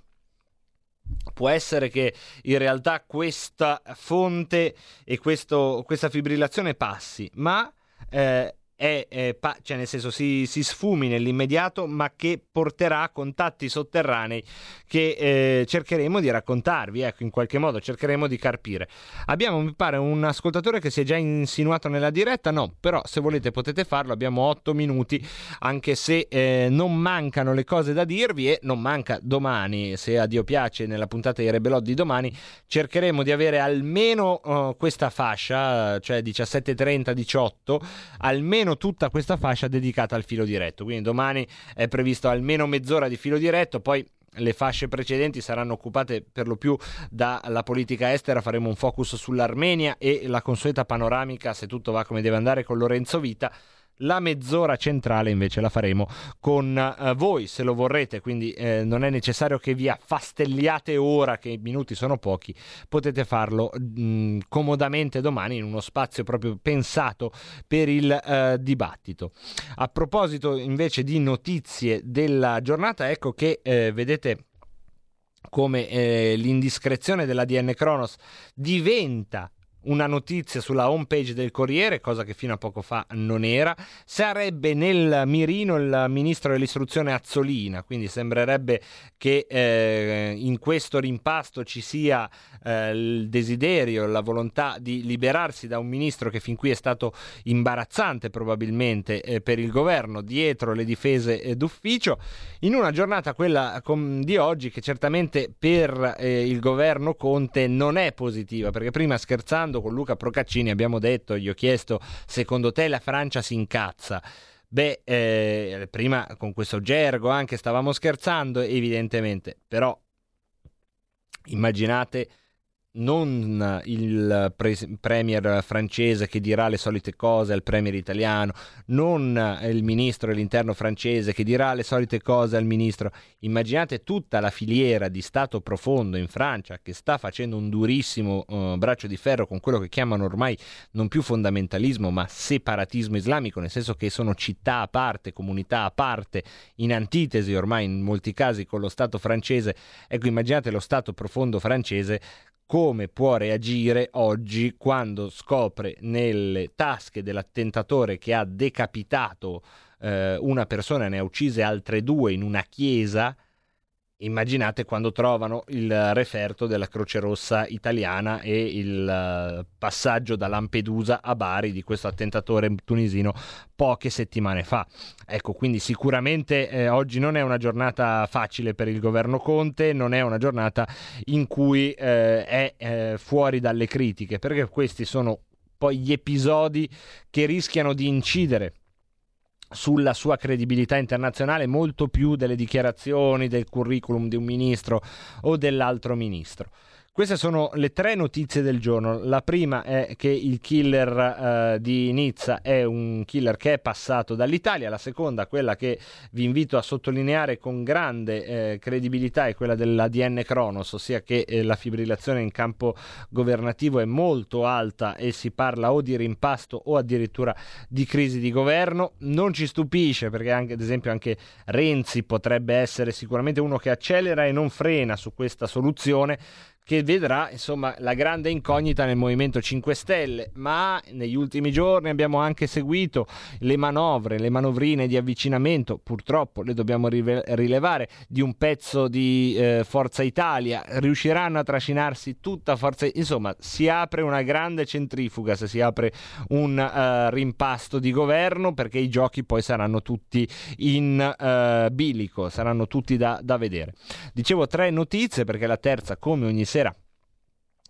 [SPEAKER 2] può essere che in realtà questa fonte e questo, questa fibrillazione passi, ma eh, è, è pa- cioè nel senso si, si, sfumi nell'immediato, ma che porterà a contatti sotterranei che eh, cercheremo di raccontarvi, ecco, in qualche modo cercheremo di carpire. Abbiamo, mi pare, un ascoltatore che si è già insinuato nella diretta, no, però se volete potete farlo, abbiamo otto minuti, anche se eh, non mancano le cose da dirvi e non manca domani, se a Dio piace, nella puntata di Rebelot di domani, cercheremo di avere almeno uh, questa fascia, cioè 17.30-18, almeno almeno tutta questa fascia dedicata al filo diretto. Quindi domani è previsto almeno mezz'ora di filo diretto, poi le fasce precedenti saranno occupate per lo più dalla politica estera, faremo un focus sull'Armenia e la consueta panoramica, se tutto va come deve andare, con Lorenzo Vita. La mezz'ora centrale invece la faremo con uh, voi se lo vorrete, quindi eh, non è necessario che vi affastelliate ora che i minuti sono pochi, potete farlo mh, mm, comodamente domani in uno spazio proprio pensato per il uh, dibattito. A proposito invece di notizie della giornata, ecco che eh, vedete come eh, l'indiscrezione dell'ADN Kronos diventa una notizia sulla home page del Corriere, cosa che fino a poco fa non era. Sarebbe nel mirino il ministro dell'istruzione Azzolina, quindi sembrerebbe che eh, in questo rimpasto ci sia eh, il desiderio, la volontà di liberarsi da un ministro che fin qui è stato imbarazzante probabilmente eh, per il governo dietro le difese eh, d'ufficio, in una giornata quella com- di oggi che certamente per eh, il governo Conte non è positiva, perché prima scherzando con Luca Procaccini abbiamo detto, gli ho chiesto secondo te la Francia si incazza? Beh, eh, prima con questo gergo anche stavamo scherzando, evidentemente, però immaginate non il pre- premier francese che dirà le solite cose al premier italiano, non il ministro dell'interno francese che dirà le solite cose al ministro. Immaginate tutta la filiera di Stato profondo in Francia che sta facendo un durissimo uh, braccio di ferro con quello che chiamano ormai non più fondamentalismo ma separatismo islamico, nel senso che sono città a parte, comunità a parte, in antitesi ormai in molti casi con lo Stato francese. Ecco, immaginate lo Stato profondo francese come può reagire oggi quando scopre nelle tasche dell'attentatore che ha decapitato eh, una persona e ne ha uccise altre due in una chiesa Immaginate quando trovano il referto della Croce Rossa italiana e il uh, passaggio da Lampedusa a Bari di questo attentatore tunisino poche settimane fa. Ecco, quindi sicuramente eh, oggi non è una giornata facile per il governo Conte, non è una giornata in cui eh, è eh, fuori dalle critiche, perché questi sono poi gli episodi che rischiano di incidere sulla sua credibilità internazionale molto più delle dichiarazioni del curriculum di un ministro o dell'altro ministro. Queste sono le tre notizie del giorno. La prima è che il killer uh, di Nizza è un killer che è passato dall'Italia. La seconda, quella che vi invito a sottolineare con grande eh, credibilità, è quella dell'ADN Kronos, ossia che eh, la fibrillazione in campo governativo è molto alta e si parla o di rimpasto o addirittura di crisi di governo. Non ci stupisce perché anche, ad esempio anche Renzi potrebbe essere sicuramente uno che accelera e non frena su questa soluzione che vedrà insomma la grande incognita nel Movimento 5 Stelle, ma negli ultimi giorni abbiamo anche seguito le manovre, le manovrine di avvicinamento, purtroppo le dobbiamo rilevare, di un pezzo di eh, Forza Italia, riusciranno a trascinarsi tutta Forza insomma si apre una grande centrifuga se si apre un uh, rimpasto di governo perché i giochi poi saranno tutti in uh, bilico, saranno tutti da, da vedere. Dicevo tre notizie perché la terza come ogni sera sera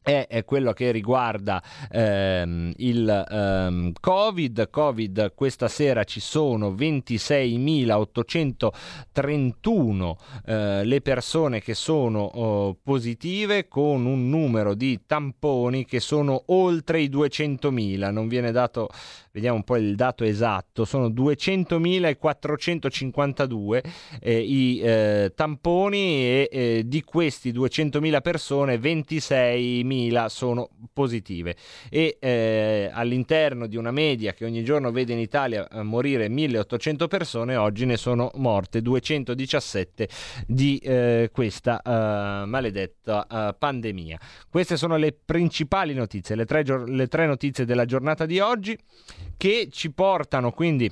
[SPEAKER 2] è, quello che riguarda ehm, il ehm, Covid. Covid questa sera ci sono 26.831 eh, le persone che sono oh, positive con un numero di tamponi che sono oltre i 200.000. Non viene dato vediamo un po' il dato esatto, sono 200.452 eh, i eh, tamponi e eh, di questi 200.000 persone 26.000 sono positive. E eh, all'interno di una media che ogni giorno vede in Italia eh, morire 1.800 persone, oggi ne sono morte 217 di eh, questa maledetta pandemia. Queste sono le principali notizie, le tre, le tre notizie della giornata di oggi che ci portano quindi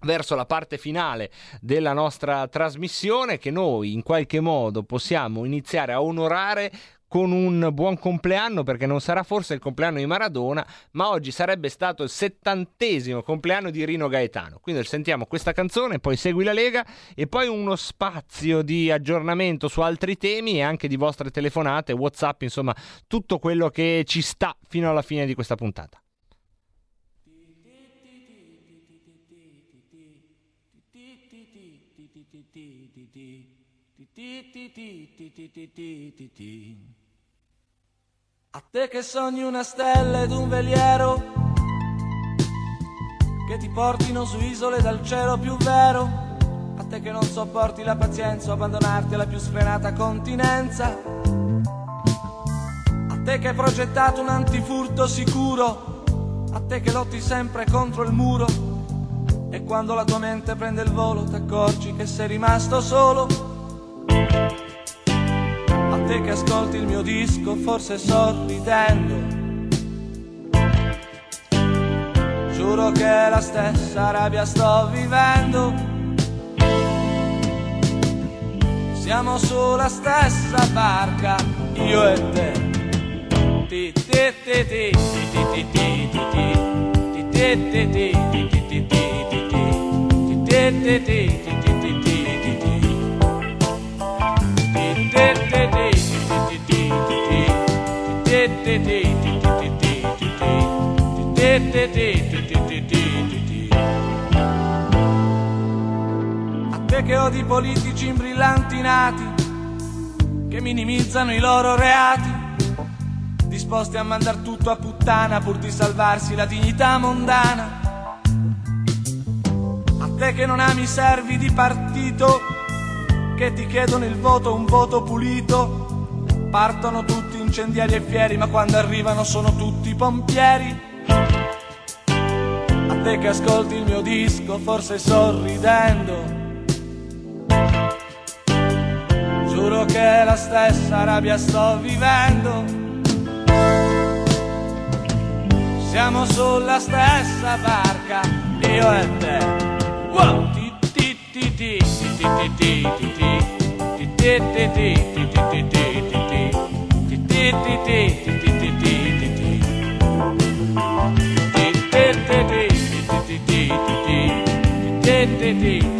[SPEAKER 2] verso la parte finale della nostra trasmissione che noi in qualche modo possiamo iniziare a onorare con un buon compleanno perché non sarà forse il compleanno di Maradona, ma oggi sarebbe stato il settantesimo compleanno di Rino Gaetano. Quindi sentiamo questa canzone, poi segui la Lega e poi uno spazio di aggiornamento su altri temi e anche di vostre telefonate, WhatsApp, insomma, tutto quello che ci sta fino alla fine di questa puntata.
[SPEAKER 21] A te che sogni una stella ed un veliero che ti portino su isole dal cielo più vero. A te che non sopporti la pazienza o abbandonarti alla più sfrenata continenza. A te che hai progettato un antifurto sicuro. A te che lotti sempre contro il muro. E quando la tua mente prende il volo ti accorgi che sei rimasto solo. A te che ascolti il mio disco forse sorridendo Giuro che la stessa rabbia sto vivendo. Siamo sulla stessa barca, io e te. Ti ti ti ti ti ti ti ti ti ti ti ti ti ti ti ti ti ti A te che odi politici imbrillanti nati, che minimizzano i loro reati, disposti a mandar tutto a puttana pur di salvarsi la dignità mondana. A te che non ami servi di partito, che ti chiedono il voto, un voto pulito, partono tutti incendiari e fieri, ma quando arrivano sono tutti pompieri te che ascolti il mio disco, forse sorridendo. Giuro che la stessa rabbia sto vivendo. Siamo sulla stessa barca, io e te. Wow! Ti ti ti ti ti ti ti ti ti ti ti ti ti ti ti ti Dee dee dee.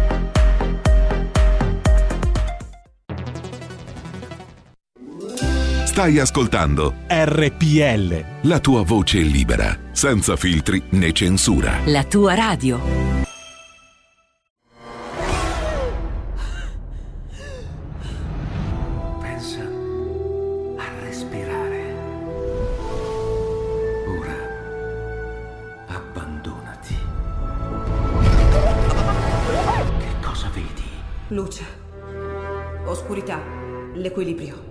[SPEAKER 23] Stai ascoltando
[SPEAKER 8] RPL.
[SPEAKER 23] La tua voce libera, senza filtri né censura.
[SPEAKER 24] La tua radio.
[SPEAKER 25] Pensa a respirare. Ora abbandonati. Che cosa vedi?
[SPEAKER 26] Luce. Oscurità. L'equilibrio.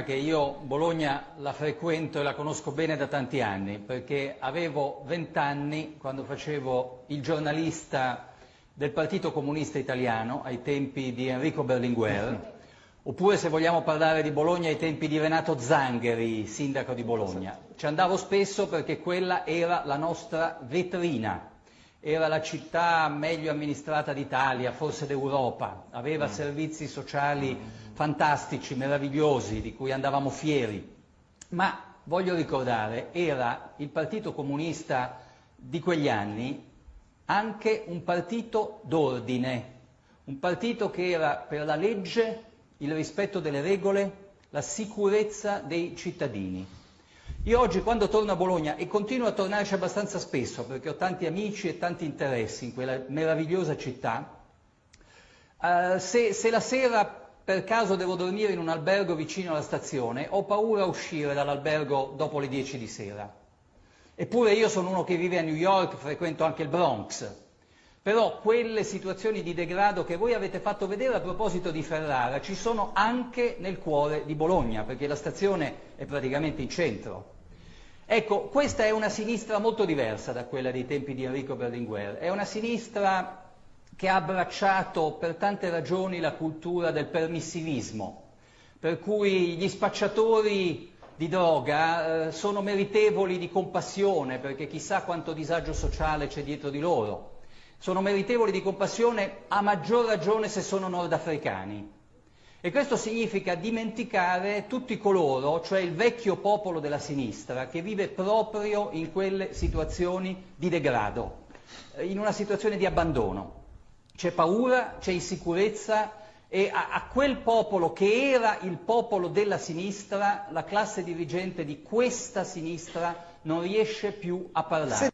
[SPEAKER 27] Prima che io Bologna la frequento e la conosco bene da tanti anni, perché avevo vent'anni quando facevo il giornalista del Partito Comunista Italiano ai tempi di Enrico Berlinguer, oppure se vogliamo parlare di Bologna ai tempi di Renato Zangheri, sindaco di Bologna. Ci andavo spesso perché quella era la nostra vetrina era la città meglio amministrata d'Italia, forse d'Europa, aveva mm. servizi sociali fantastici, meravigliosi, di cui andavamo fieri. Ma voglio ricordare, era il Partito Comunista di quegli anni anche un partito d'ordine, un partito che era per la legge, il rispetto delle regole, la sicurezza dei cittadini. Io oggi quando torno a Bologna, e continuo a tornarci abbastanza spesso perché ho tanti amici e tanti interessi in quella meravigliosa città, eh, se, se la sera per caso devo dormire in un albergo vicino alla stazione, ho paura a uscire dall'albergo dopo le 10 di sera. Eppure io sono uno che vive a New York, frequento anche il Bronx. Però quelle situazioni di degrado che voi avete fatto vedere a proposito di Ferrara ci sono anche nel cuore di Bologna, perché la stazione è praticamente in centro. Ecco, questa è una sinistra molto diversa da quella dei tempi di Enrico Berlinguer. È una sinistra che ha abbracciato per tante ragioni la cultura del permissivismo, per cui gli spacciatori di droga eh, sono meritevoli di compassione, perché chissà quanto disagio sociale c'è dietro di loro. Sono meritevoli di compassione a maggior ragione se sono nordafricani. E questo significa dimenticare tutti coloro, cioè il vecchio popolo della sinistra, che vive proprio in quelle situazioni di degrado, in una situazione di abbandono c'è paura, c'è insicurezza e a, a, quel popolo che era il popolo della sinistra, la classe dirigente di questa sinistra non riesce più a parlare.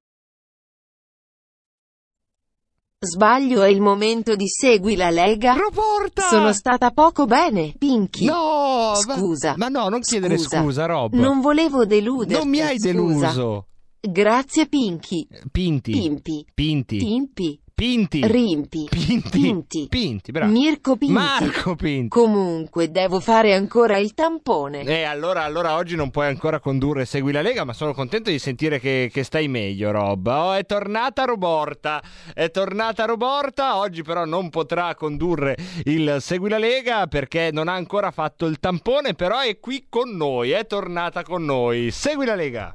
[SPEAKER 28] Sbaglio è il momento di segui la Lega.
[SPEAKER 2] Proporta!
[SPEAKER 28] Sono stata poco bene, Pinky.
[SPEAKER 2] No!
[SPEAKER 28] Scusa.
[SPEAKER 2] Ma, ma no, non chiedere
[SPEAKER 28] scusa,
[SPEAKER 2] scusa Rob.
[SPEAKER 28] Non volevo deluderti.
[SPEAKER 2] Non mi hai
[SPEAKER 28] scusa.
[SPEAKER 2] deluso.
[SPEAKER 28] Grazie, Pinky.
[SPEAKER 2] Pinti.
[SPEAKER 28] Pimpi.
[SPEAKER 2] Pinti.
[SPEAKER 28] Timpi.
[SPEAKER 2] Pinti.
[SPEAKER 28] Rimpi.
[SPEAKER 2] Pinti.
[SPEAKER 28] Pinti.
[SPEAKER 2] Pinti, bravo.
[SPEAKER 28] Mirko Pinti.
[SPEAKER 2] Marco Pinti.
[SPEAKER 28] Comunque, devo fare ancora il tampone.
[SPEAKER 2] Eh, allora, allora oggi non puoi ancora condurre Segui la Lega, ma sono contento di sentire che, che stai meglio, Rob. Oh, è tornata Roborta. È tornata Roborta. Oggi però non potrà condurre il Segui la Lega perché non ha ancora fatto il tampone, però è qui con noi, è tornata con noi. Segui la Lega.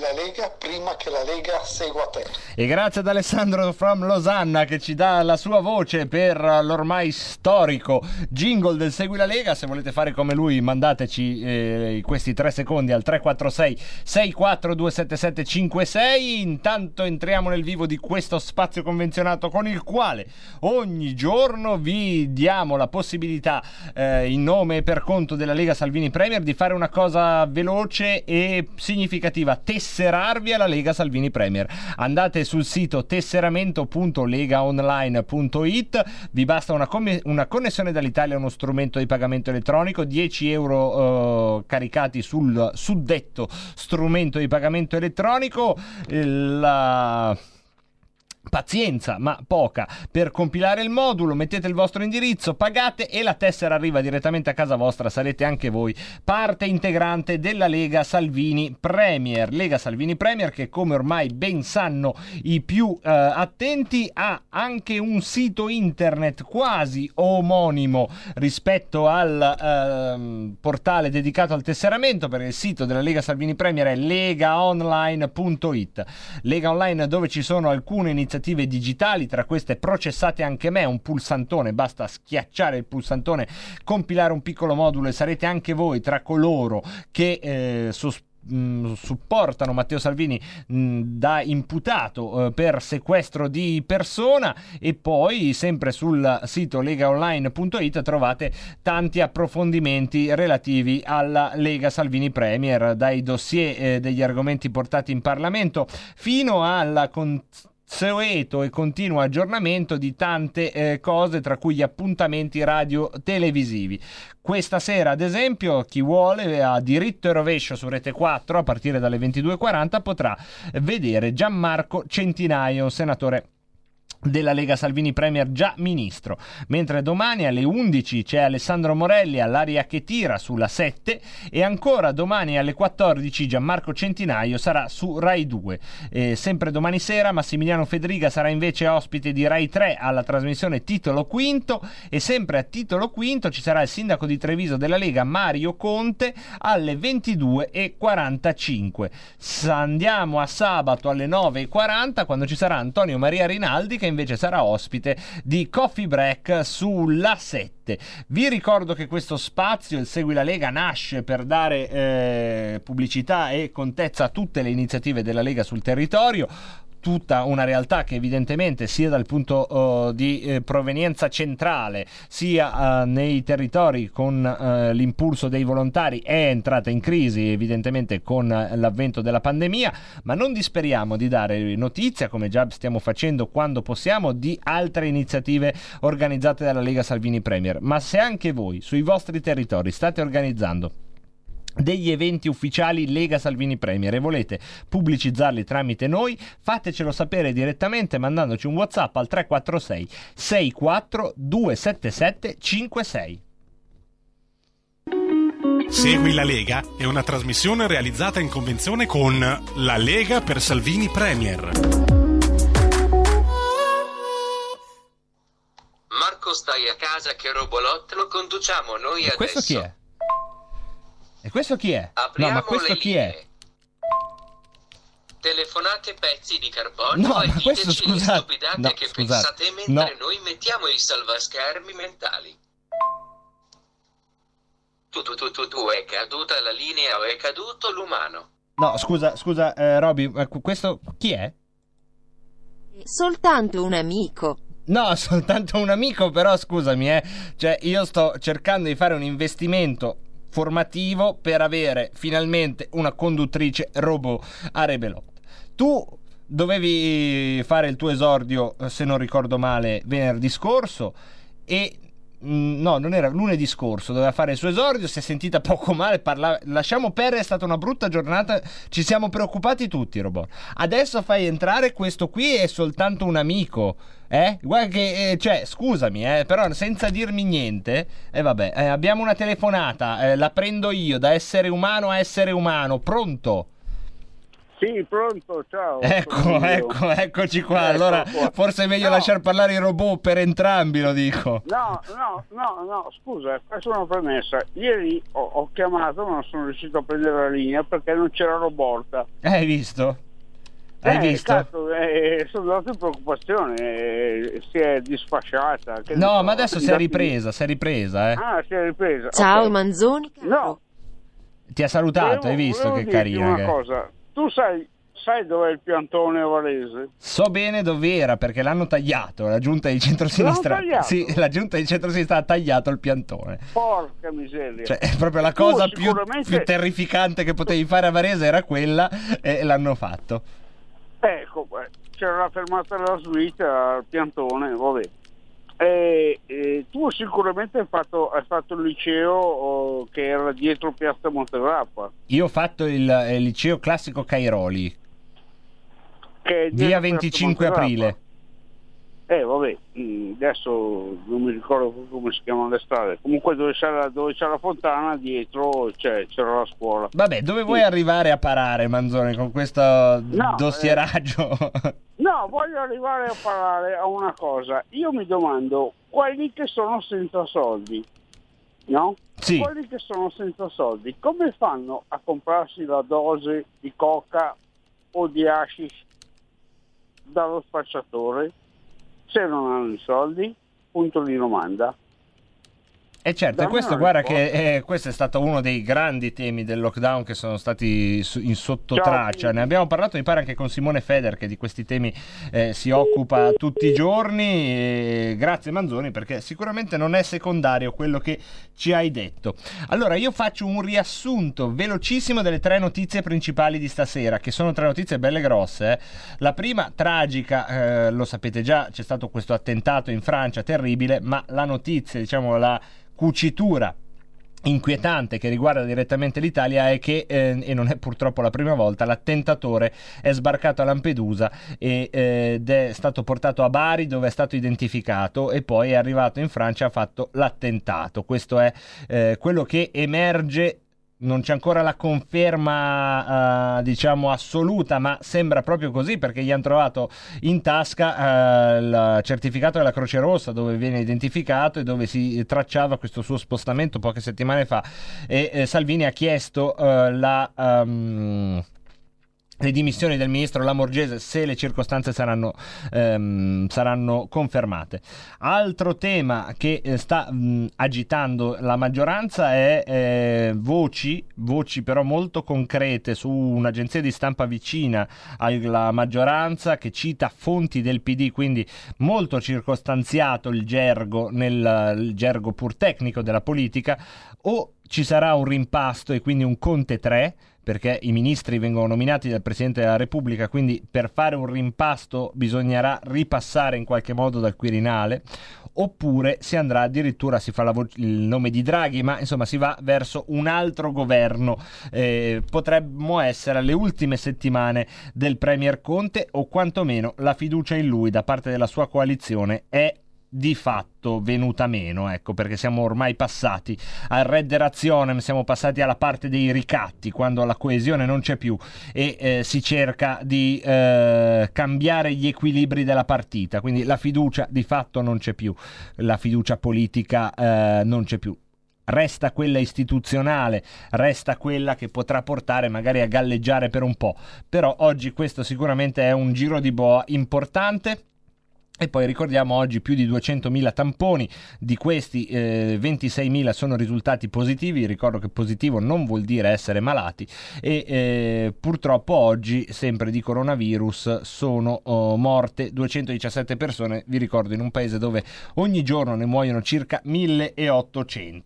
[SPEAKER 29] la Lega prima che la Lega segua te.
[SPEAKER 2] E grazie ad Alessandro from Losanna che ci dà la sua voce per l'ormai storico jingle del Segui la Lega. Se volete fare come lui, mandateci eh, questi tre secondi al 346 6427756. Intanto entriamo nel vivo di questo spazio convenzionato con il quale ogni giorno vi diamo la possibilità, eh, in nome e per conto della Lega Salvini Premier, di fare una cosa veloce e significativa tesserarvi alla Lega Salvini Premier. Andate sul sito tesseramento.legaonline.it, vi basta una, com- una connessione dall'Italia uno strumento di pagamento elettronico, 10 euro eh, caricati sul suddetto strumento di pagamento elettronico. La Pazienza, ma poca, per compilare il modulo, mettete il vostro indirizzo, pagate e la tessera arriva direttamente a casa vostra, sarete anche voi parte integrante della Lega Salvini Premier. Lega Salvini Premier che come ormai ben sanno i più eh, attenti ha anche un sito internet quasi omonimo rispetto al eh, portale dedicato al tesseramento perché il sito della Lega Salvini Premier è legaonline.it. Lega Online dove ci sono alcune iniziative iniziative digitali, tra queste processate anche me, un pulsantone, basta schiacciare il pulsantone, compilare un piccolo modulo e sarete anche voi tra coloro che eh, sospettate supportano Matteo Salvini mh, da imputato eh, per sequestro di persona e poi sempre sul sito legaonline.it trovate tanti approfondimenti relativi alla Lega Salvini Premier dai dossier eh, degli argomenti portati in Parlamento fino alla con- consueto e continuo aggiornamento di tante eh, cose, tra cui gli appuntamenti radio televisivi. Questa sera, ad esempio, chi vuole ha diritto e rovescio su Rete 4 a partire dalle 22.40 potrà vedere Gianmarco Centinaio, senatore della Lega Salvini Premier già ministro, mentre domani alle 11 c'è Alessandro Morelli all'aria che tira sulla 7 e ancora domani alle 14 Gianmarco Centinaio sarà su Rai 2. E sempre domani sera Massimiliano Federiga sarà invece ospite di Rai 3 alla trasmissione Titolo Quinto e sempre a Titolo Quinto ci sarà il sindaco di Treviso della Lega Mario Conte alle 22.45. Andiamo a sabato alle 9.40 quando ci sarà Antonio Maria Rinaldi che invece sarà ospite di Coffee Break sulla 7. Vi ricordo che questo spazio, il Segui la Lega, nasce per dare eh, pubblicità e contezza a tutte le iniziative della Lega sul territorio tutta una realtà che evidentemente sia dal punto uh, di eh, provenienza centrale sia uh, nei territori con uh, l'impulso dei volontari è entrata in crisi evidentemente con l'avvento della pandemia ma non disperiamo di dare notizia come già stiamo facendo quando possiamo di altre iniziative organizzate dalla Lega Salvini Premier. Ma se anche voi sui vostri territori state organizzando degli eventi ufficiali Lega Salvini Premier e volete pubblicizzarli tramite noi, fatecelo sapere direttamente mandandoci un WhatsApp al 346 64 277 56.
[SPEAKER 8] Segui la Lega è una trasmissione realizzata in convenzione con La Lega per Salvini Premier.
[SPEAKER 30] Marco stai a casa che Robolot lo conduciamo noi adesso.
[SPEAKER 2] Questo chi è? E questo chi è?
[SPEAKER 30] Apriamo
[SPEAKER 2] no, ma questo
[SPEAKER 30] le
[SPEAKER 2] chi è?
[SPEAKER 30] Telefonate pezzi di carbonio
[SPEAKER 2] No,
[SPEAKER 30] e
[SPEAKER 2] ma questo, scusate.
[SPEAKER 30] stupidate
[SPEAKER 2] No,
[SPEAKER 30] che
[SPEAKER 2] scusate.
[SPEAKER 30] pensate mentre
[SPEAKER 2] No.
[SPEAKER 30] noi mettiamo i salvaschermi mentali. Tu, tu, tu, tu, tu, è caduta la linea o è caduto l'umano?
[SPEAKER 2] No, scusa, scusa, eh, Roby, questo chi è?
[SPEAKER 28] Soltanto un amico.
[SPEAKER 2] No, soltanto un amico, però scusami, eh. Cioè, io sto cercando di fare un investimento formativo per avere finalmente una conduttrice robot a Rebelot. Tu dovevi fare il tuo esordio, se non ricordo male, venerdì scorso e no, non era lunedì scorso, doveva fare il suo esordio, si è sentita poco male, parlava, lasciamo perdere, è stata una brutta giornata, ci siamo preoccupati tutti, robot. Adesso fai entrare questo qui è soltanto un amico. Eh? Guarda che, eh, cioè, scusami, eh, però senza dirmi niente, e eh, vabbè, eh, abbiamo una telefonata, eh, la prendo io, da essere umano a essere umano, pronto?
[SPEAKER 31] Sì, pronto, ciao.
[SPEAKER 2] Ecco, ecco, eccoci qua.
[SPEAKER 31] Ecco
[SPEAKER 2] allora,
[SPEAKER 31] qua.
[SPEAKER 2] forse è meglio
[SPEAKER 31] No.
[SPEAKER 2] lasciar parlare i robot per entrambi, lo dico.
[SPEAKER 31] No, no, no, no, scusa, questa è una premessa. Ieri ho, ho chiamato, ma non sono riuscito a prendere la linea perché non c'era Roborta.
[SPEAKER 2] Eh, Hai visto? Hai
[SPEAKER 31] Eh,
[SPEAKER 2] visto?
[SPEAKER 31] cazzo, eh, sono andato in preoccupazione, eh, si è disfasciata.
[SPEAKER 2] No, ma adesso si è ripresa, si è ripresa, eh.
[SPEAKER 31] Ah, si è ripresa.
[SPEAKER 28] Ciao
[SPEAKER 31] ok.
[SPEAKER 28] Manzoni.
[SPEAKER 31] No,
[SPEAKER 2] Ti ha salutato,
[SPEAKER 31] volevo-
[SPEAKER 2] hai visto che carina
[SPEAKER 31] una
[SPEAKER 2] che
[SPEAKER 31] cosa, tu sai, sai dov'è il piantone a Varese?
[SPEAKER 2] So bene dove era perché l'hanno tagliato. La giunta di centrosinistra. Sì, la giunta di centrosinistra ha tagliato il piantone.
[SPEAKER 31] Porca miseria.
[SPEAKER 2] Cioè, è proprio la
[SPEAKER 31] Tu
[SPEAKER 2] cosa più,
[SPEAKER 31] sicuramente-
[SPEAKER 2] più terrificante che potevi fare a Varese era quella e l'hanno fatto.
[SPEAKER 31] Ecco, c'era la fermata della suite al piantone, vabbè. E, e tu sicuramente hai fatto, hai fatto il liceo oh, che era dietro Piazza Montegrappa.
[SPEAKER 2] Io ho fatto il, eh, liceo classico Cairoli,
[SPEAKER 31] Che è
[SPEAKER 2] via
[SPEAKER 31] Piazza
[SPEAKER 2] 25
[SPEAKER 31] Montegrappa.
[SPEAKER 2] aprile.
[SPEAKER 31] Eh, vabbè, mm, adesso non mi ricordo come si chiamano le strade. Comunque dove c'è la, dove c'è la fontana, dietro c'è, c'era la scuola.
[SPEAKER 2] Vabbè, dove vuoi
[SPEAKER 31] Sì.
[SPEAKER 2] arrivare a parare, Manzone, con questo
[SPEAKER 31] No,
[SPEAKER 2] dossieraggio?
[SPEAKER 31] No, voglio arrivare a parlare a una cosa. Io mi domando, quelli che sono senza soldi, no?
[SPEAKER 2] Sì.
[SPEAKER 31] Quelli che sono senza soldi, come fanno a comprarsi la dose di coca o di hashish dallo spacciatore se non hanno i soldi? Punto di domanda.
[SPEAKER 2] E certo, e questo guarda che eh, questo è stato uno dei grandi temi del lockdown che sono stati su- in sottotraccia. Ne abbiamo parlato, mi pare, anche con Simone Feder che di questi temi eh, si occupa tutti i giorni. E grazie Manzoni perché sicuramente non è secondario quello che ci hai detto. Allora io faccio un riassunto velocissimo delle tre notizie principali di stasera, che sono tre notizie belle grosse. eh. La prima, tragica, eh, lo sapete già, c'è stato questo attentato in Francia terribile, ma la notizia, diciamo la cucitura inquietante che riguarda direttamente l'Italia è che, eh, e non è purtroppo la prima volta, l'attentatore è sbarcato a Lampedusa e, eh, ed è stato portato a Bari dove è stato identificato e poi è arrivato in Francia e ha fatto l'attentato. Questo è eh, quello che emerge non c'è ancora la conferma, uh, diciamo, assoluta, ma sembra proprio così perché gli hanno trovato in tasca uh, il certificato della Croce Rossa dove viene identificato e dove si tracciava questo suo spostamento poche settimane fa. E eh, Salvini ha chiesto uh, la. Um, le dimissioni del ministro Lamorgese se le circostanze saranno, ehm, saranno confermate. Altro tema che eh, sta mh, agitando la maggioranza è eh, voci, voci però molto concrete su un'agenzia di stampa vicina alla maggioranza che cita fonti del PD, quindi molto circostanziato il gergo, nel il gergo pur tecnico della politica, o ci sarà un rimpasto e quindi un Conte 3 perché i ministri vengono nominati dal Presidente della Repubblica, quindi per fare un rimpasto bisognerà ripassare in qualche modo dal Quirinale, oppure si andrà addirittura, si fa vo- il nome di Draghi, ma insomma si va verso un altro governo. Eh, potremmo essere alle ultime settimane del Premier Conte o quantomeno la fiducia in lui da parte della sua coalizione è di fatto venuta meno, ecco, perché siamo ormai passati al red razionem, siamo passati alla parte dei ricatti, quando la coesione non c'è più e eh, si cerca di eh, cambiare gli equilibri della partita, quindi la fiducia di fatto non c'è più, la fiducia politica eh, non c'è più. Resta quella istituzionale, resta quella che potrà portare magari a galleggiare per un po'. Però oggi questo sicuramente è un giro di boa importante e poi ricordiamo oggi più di 200.000 tamponi, di questi eh, 26.000 sono risultati positivi, ricordo che positivo non vuol dire essere malati. E eh, purtroppo oggi sempre di coronavirus sono oh, morte 217 persone, vi ricordo in un paese dove ogni giorno ne muoiono circa 1.800.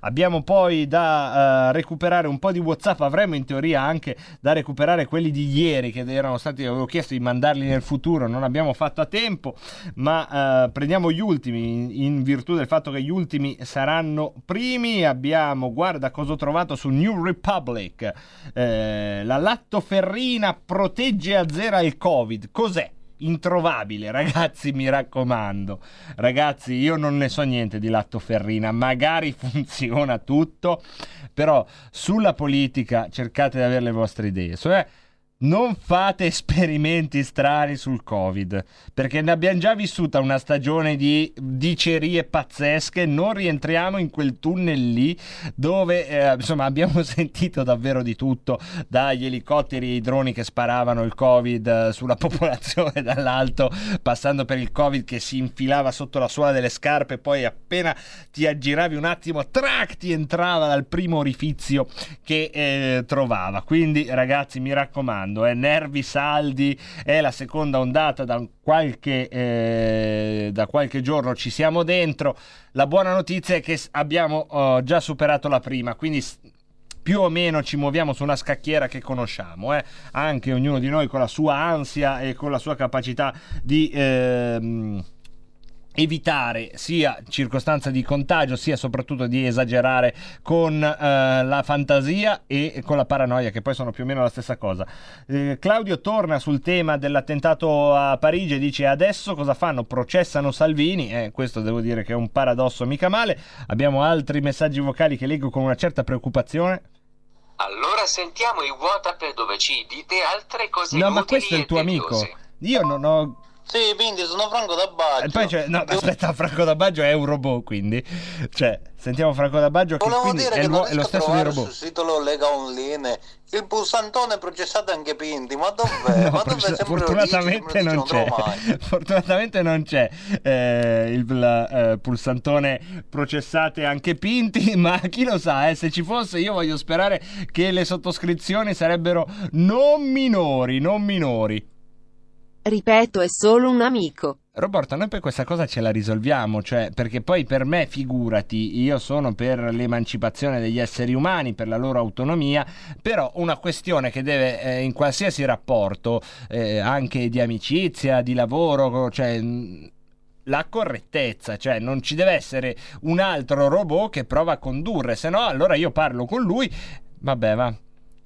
[SPEAKER 2] Abbiamo poi da uh, recuperare un po' di Whatsapp, avremo in teoria anche da recuperare quelli di ieri che erano stati, avevo chiesto di mandarli nel futuro, non abbiamo fatto a tempo ma eh, prendiamo gli ultimi in, virtù del fatto che gli ultimi saranno primi. Abbiamo, guarda cosa ho trovato su New Republic, eh, la lattoferrina protegge a zero il Covid. Cos'è? Introvabile, ragazzi, mi raccomando. Ragazzi, io non ne so niente di lattoferrina, magari funziona tutto, però sulla politica cercate di avere le vostre idee. Cioè, non fate esperimenti strani sul Covid, perché ne abbiamo già vissuta una stagione di dicerie pazzesche, non rientriamo in quel tunnel lì dove eh, insomma abbiamo sentito davvero di tutto, dagli elicotteri e i droni che sparavano il Covid eh, sulla popolazione dall'alto, passando per il Covid che si infilava sotto la suola delle scarpe, poi appena ti aggiravi un attimo, track, ti entrava dal primo orifizio che eh, trovava. Quindi ragazzi mi raccomando, parlando, eh, nervi saldi, è la seconda ondata da qualche, eh, da qualche giorno, ci siamo dentro. La buona notizia è che abbiamo oh, già superato la prima, quindi più o meno ci muoviamo su una scacchiera che conosciamo, eh? anche ognuno di noi con la sua ansia e con la sua capacità di... Ehm, evitare sia circostanza di contagio sia soprattutto di esagerare con eh, la fantasia e con la paranoia che poi sono più o meno la stessa cosa. Eh, Claudio torna sul tema dell'attentato a Parigi e dice adesso cosa fanno? processano Salvini? Eh, questo devo dire che è un paradosso mica male. Abbiamo altri messaggi vocali che leggo con una certa preoccupazione.
[SPEAKER 30] Allora sentiamo i WhatsApp dove ci dite altre cose
[SPEAKER 2] no ma questo è il tuo amico. io non ho
[SPEAKER 32] sì, quindi sono Franco da Baggio.
[SPEAKER 2] E poi c'è, no, aspetta, Franco da Baggio è un robot, quindi. Cioè, sentiamo Franco da Baggio che
[SPEAKER 32] Volevo dire
[SPEAKER 2] è,
[SPEAKER 32] che
[SPEAKER 2] il, è lo stesso di robot.
[SPEAKER 32] sul sito Lega Online il pulsantone processato anche Pinti, ma dov'è?
[SPEAKER 2] No,
[SPEAKER 32] ma dov'è?
[SPEAKER 2] proce-
[SPEAKER 32] Sempre
[SPEAKER 2] fortunatamente non c'è. Fortunatamente non c'è eh, il eh, pulsantone processate anche Pinti, ma chi lo sa, eh, se ci fosse io voglio sperare che le sottoscrizioni sarebbero non minori, non minori.
[SPEAKER 28] Ripeto, è solo un amico.
[SPEAKER 2] Roberto, noi per questa cosa ce la risolviamo, cioè perché poi per me, figurati, io sono per l'emancipazione degli esseri umani, per la loro autonomia, però una questione che deve eh, in qualsiasi rapporto, eh, anche di amicizia, di lavoro, cioè la correttezza, cioè non ci deve essere un altro robot che prova a condurre, se no allora io parlo con lui. Vabbè, va.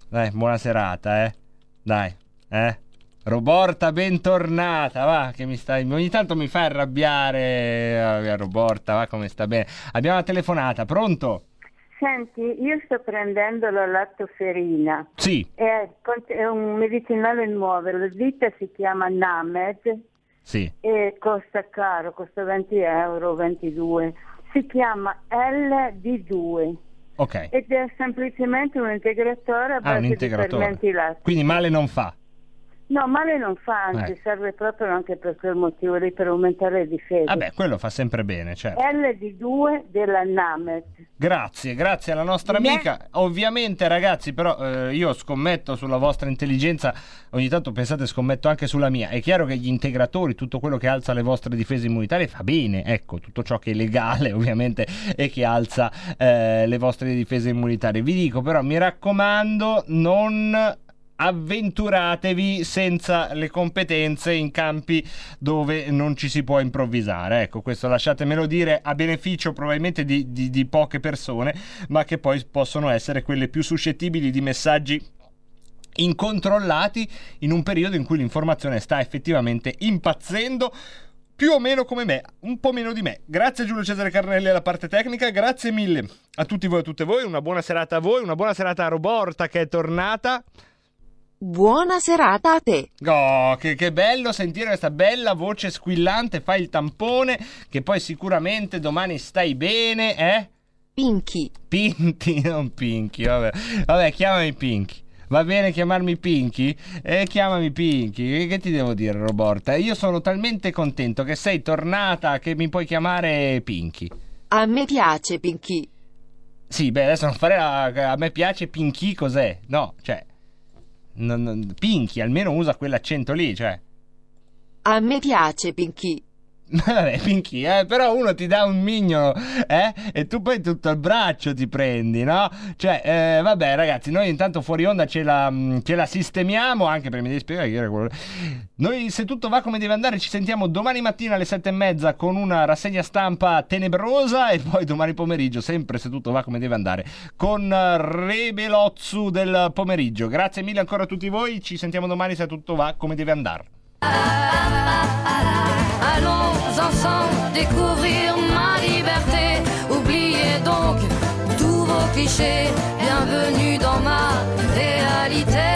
[SPEAKER 2] Dai, buona serata, eh. Dai, eh. Roborta, bentornata, va, che mi stai... Ogni tanto mi fai arrabbiare, eh, Roborta, va come sta bene. Abbiamo una telefonata, pronto?
[SPEAKER 33] Senti, io sto prendendo la lattoferina.
[SPEAKER 2] Sì.
[SPEAKER 33] È, è un medicinale nuovo, la ditta si chiama Named
[SPEAKER 2] Sì.
[SPEAKER 33] e costa caro, costa 20 euro, 22. Si chiama LD2
[SPEAKER 2] Ok.
[SPEAKER 33] ed è semplicemente un integratore a
[SPEAKER 2] Ah,
[SPEAKER 33] base
[SPEAKER 2] un integratore. Quindi male non fa.
[SPEAKER 33] No, male non fa, anzi
[SPEAKER 2] Eh.
[SPEAKER 33] serve proprio anche per quel motivo lì, per aumentare le difese.
[SPEAKER 2] Vabbè, quello fa sempre bene, certo.
[SPEAKER 33] LD2 della Named.
[SPEAKER 2] Grazie, grazie alla nostra amica. Ovviamente, ragazzi, però eh, io scommetto sulla vostra intelligenza. Ogni tanto pensate, scommetto anche sulla mia. È chiaro che gli integratori, tutto quello che alza le vostre difese immunitarie, fa bene. Ecco, tutto ciò che è legale, ovviamente, e che alza eh, le vostre difese immunitarie. Vi dico, però, mi raccomando, non avventuratevi senza le competenze in campi dove non ci si può improvvisare. Ecco, questo lasciatemelo dire a beneficio probabilmente di, di- di poche persone, ma che poi possono essere quelle più suscettibili di messaggi incontrollati in un periodo in cui l'informazione sta effettivamente impazzendo. Più o meno come me, un po' meno di me. Grazie Giulio Cesare Carnelli alla parte tecnica, grazie mille a tutti voi e a tutte voi, una buona serata a voi, una buona serata a Roborta che è tornata.
[SPEAKER 28] Buona serata a te.
[SPEAKER 2] Oh, che, che bello sentire questa bella voce squillante, fai il tampone, che poi sicuramente domani stai bene, eh?
[SPEAKER 28] Pinky.
[SPEAKER 2] Pinti, non Pinky, vabbè. Vabbè, chiamami Pinky. Va bene chiamarmi Pinky? Eh, chiamami Pinky. Che ti devo dire, Roborta? Io sono talmente contento che sei tornata che mi puoi chiamare Pinky.
[SPEAKER 28] A me piace Pinky.
[SPEAKER 2] Sì, beh, adesso non fare la- a me piace Pinky cos'è? No, cioè Pinky almeno usa quell'accento lì, cioè
[SPEAKER 28] A me piace Pinky.
[SPEAKER 2] Vabbè, Pinky, eh, però uno ti dà un mignolo, eh? E tu poi tutto il braccio ti prendi, no? Cioè, eh, vabbè, ragazzi, noi intanto fuori onda ce la, mm, ce la sistemiamo, anche perché mi devi spiegare chi era quello. Noi, se tutto va come deve andare, ci sentiamo domani mattina alle sette e mezza con una rassegna stampa tenebrosa e poi domani pomeriggio, sempre se tutto va come deve andare, con eh, Rebelozzu del pomeriggio. Grazie mille ancora a tutti voi, ci sentiamo domani se tutto va come deve andare.
[SPEAKER 34] Allons ensemble découvrir ma liberté. Oubliez donc tous vos clichés. Bienvenue dans ma réalité.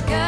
[SPEAKER 34] look at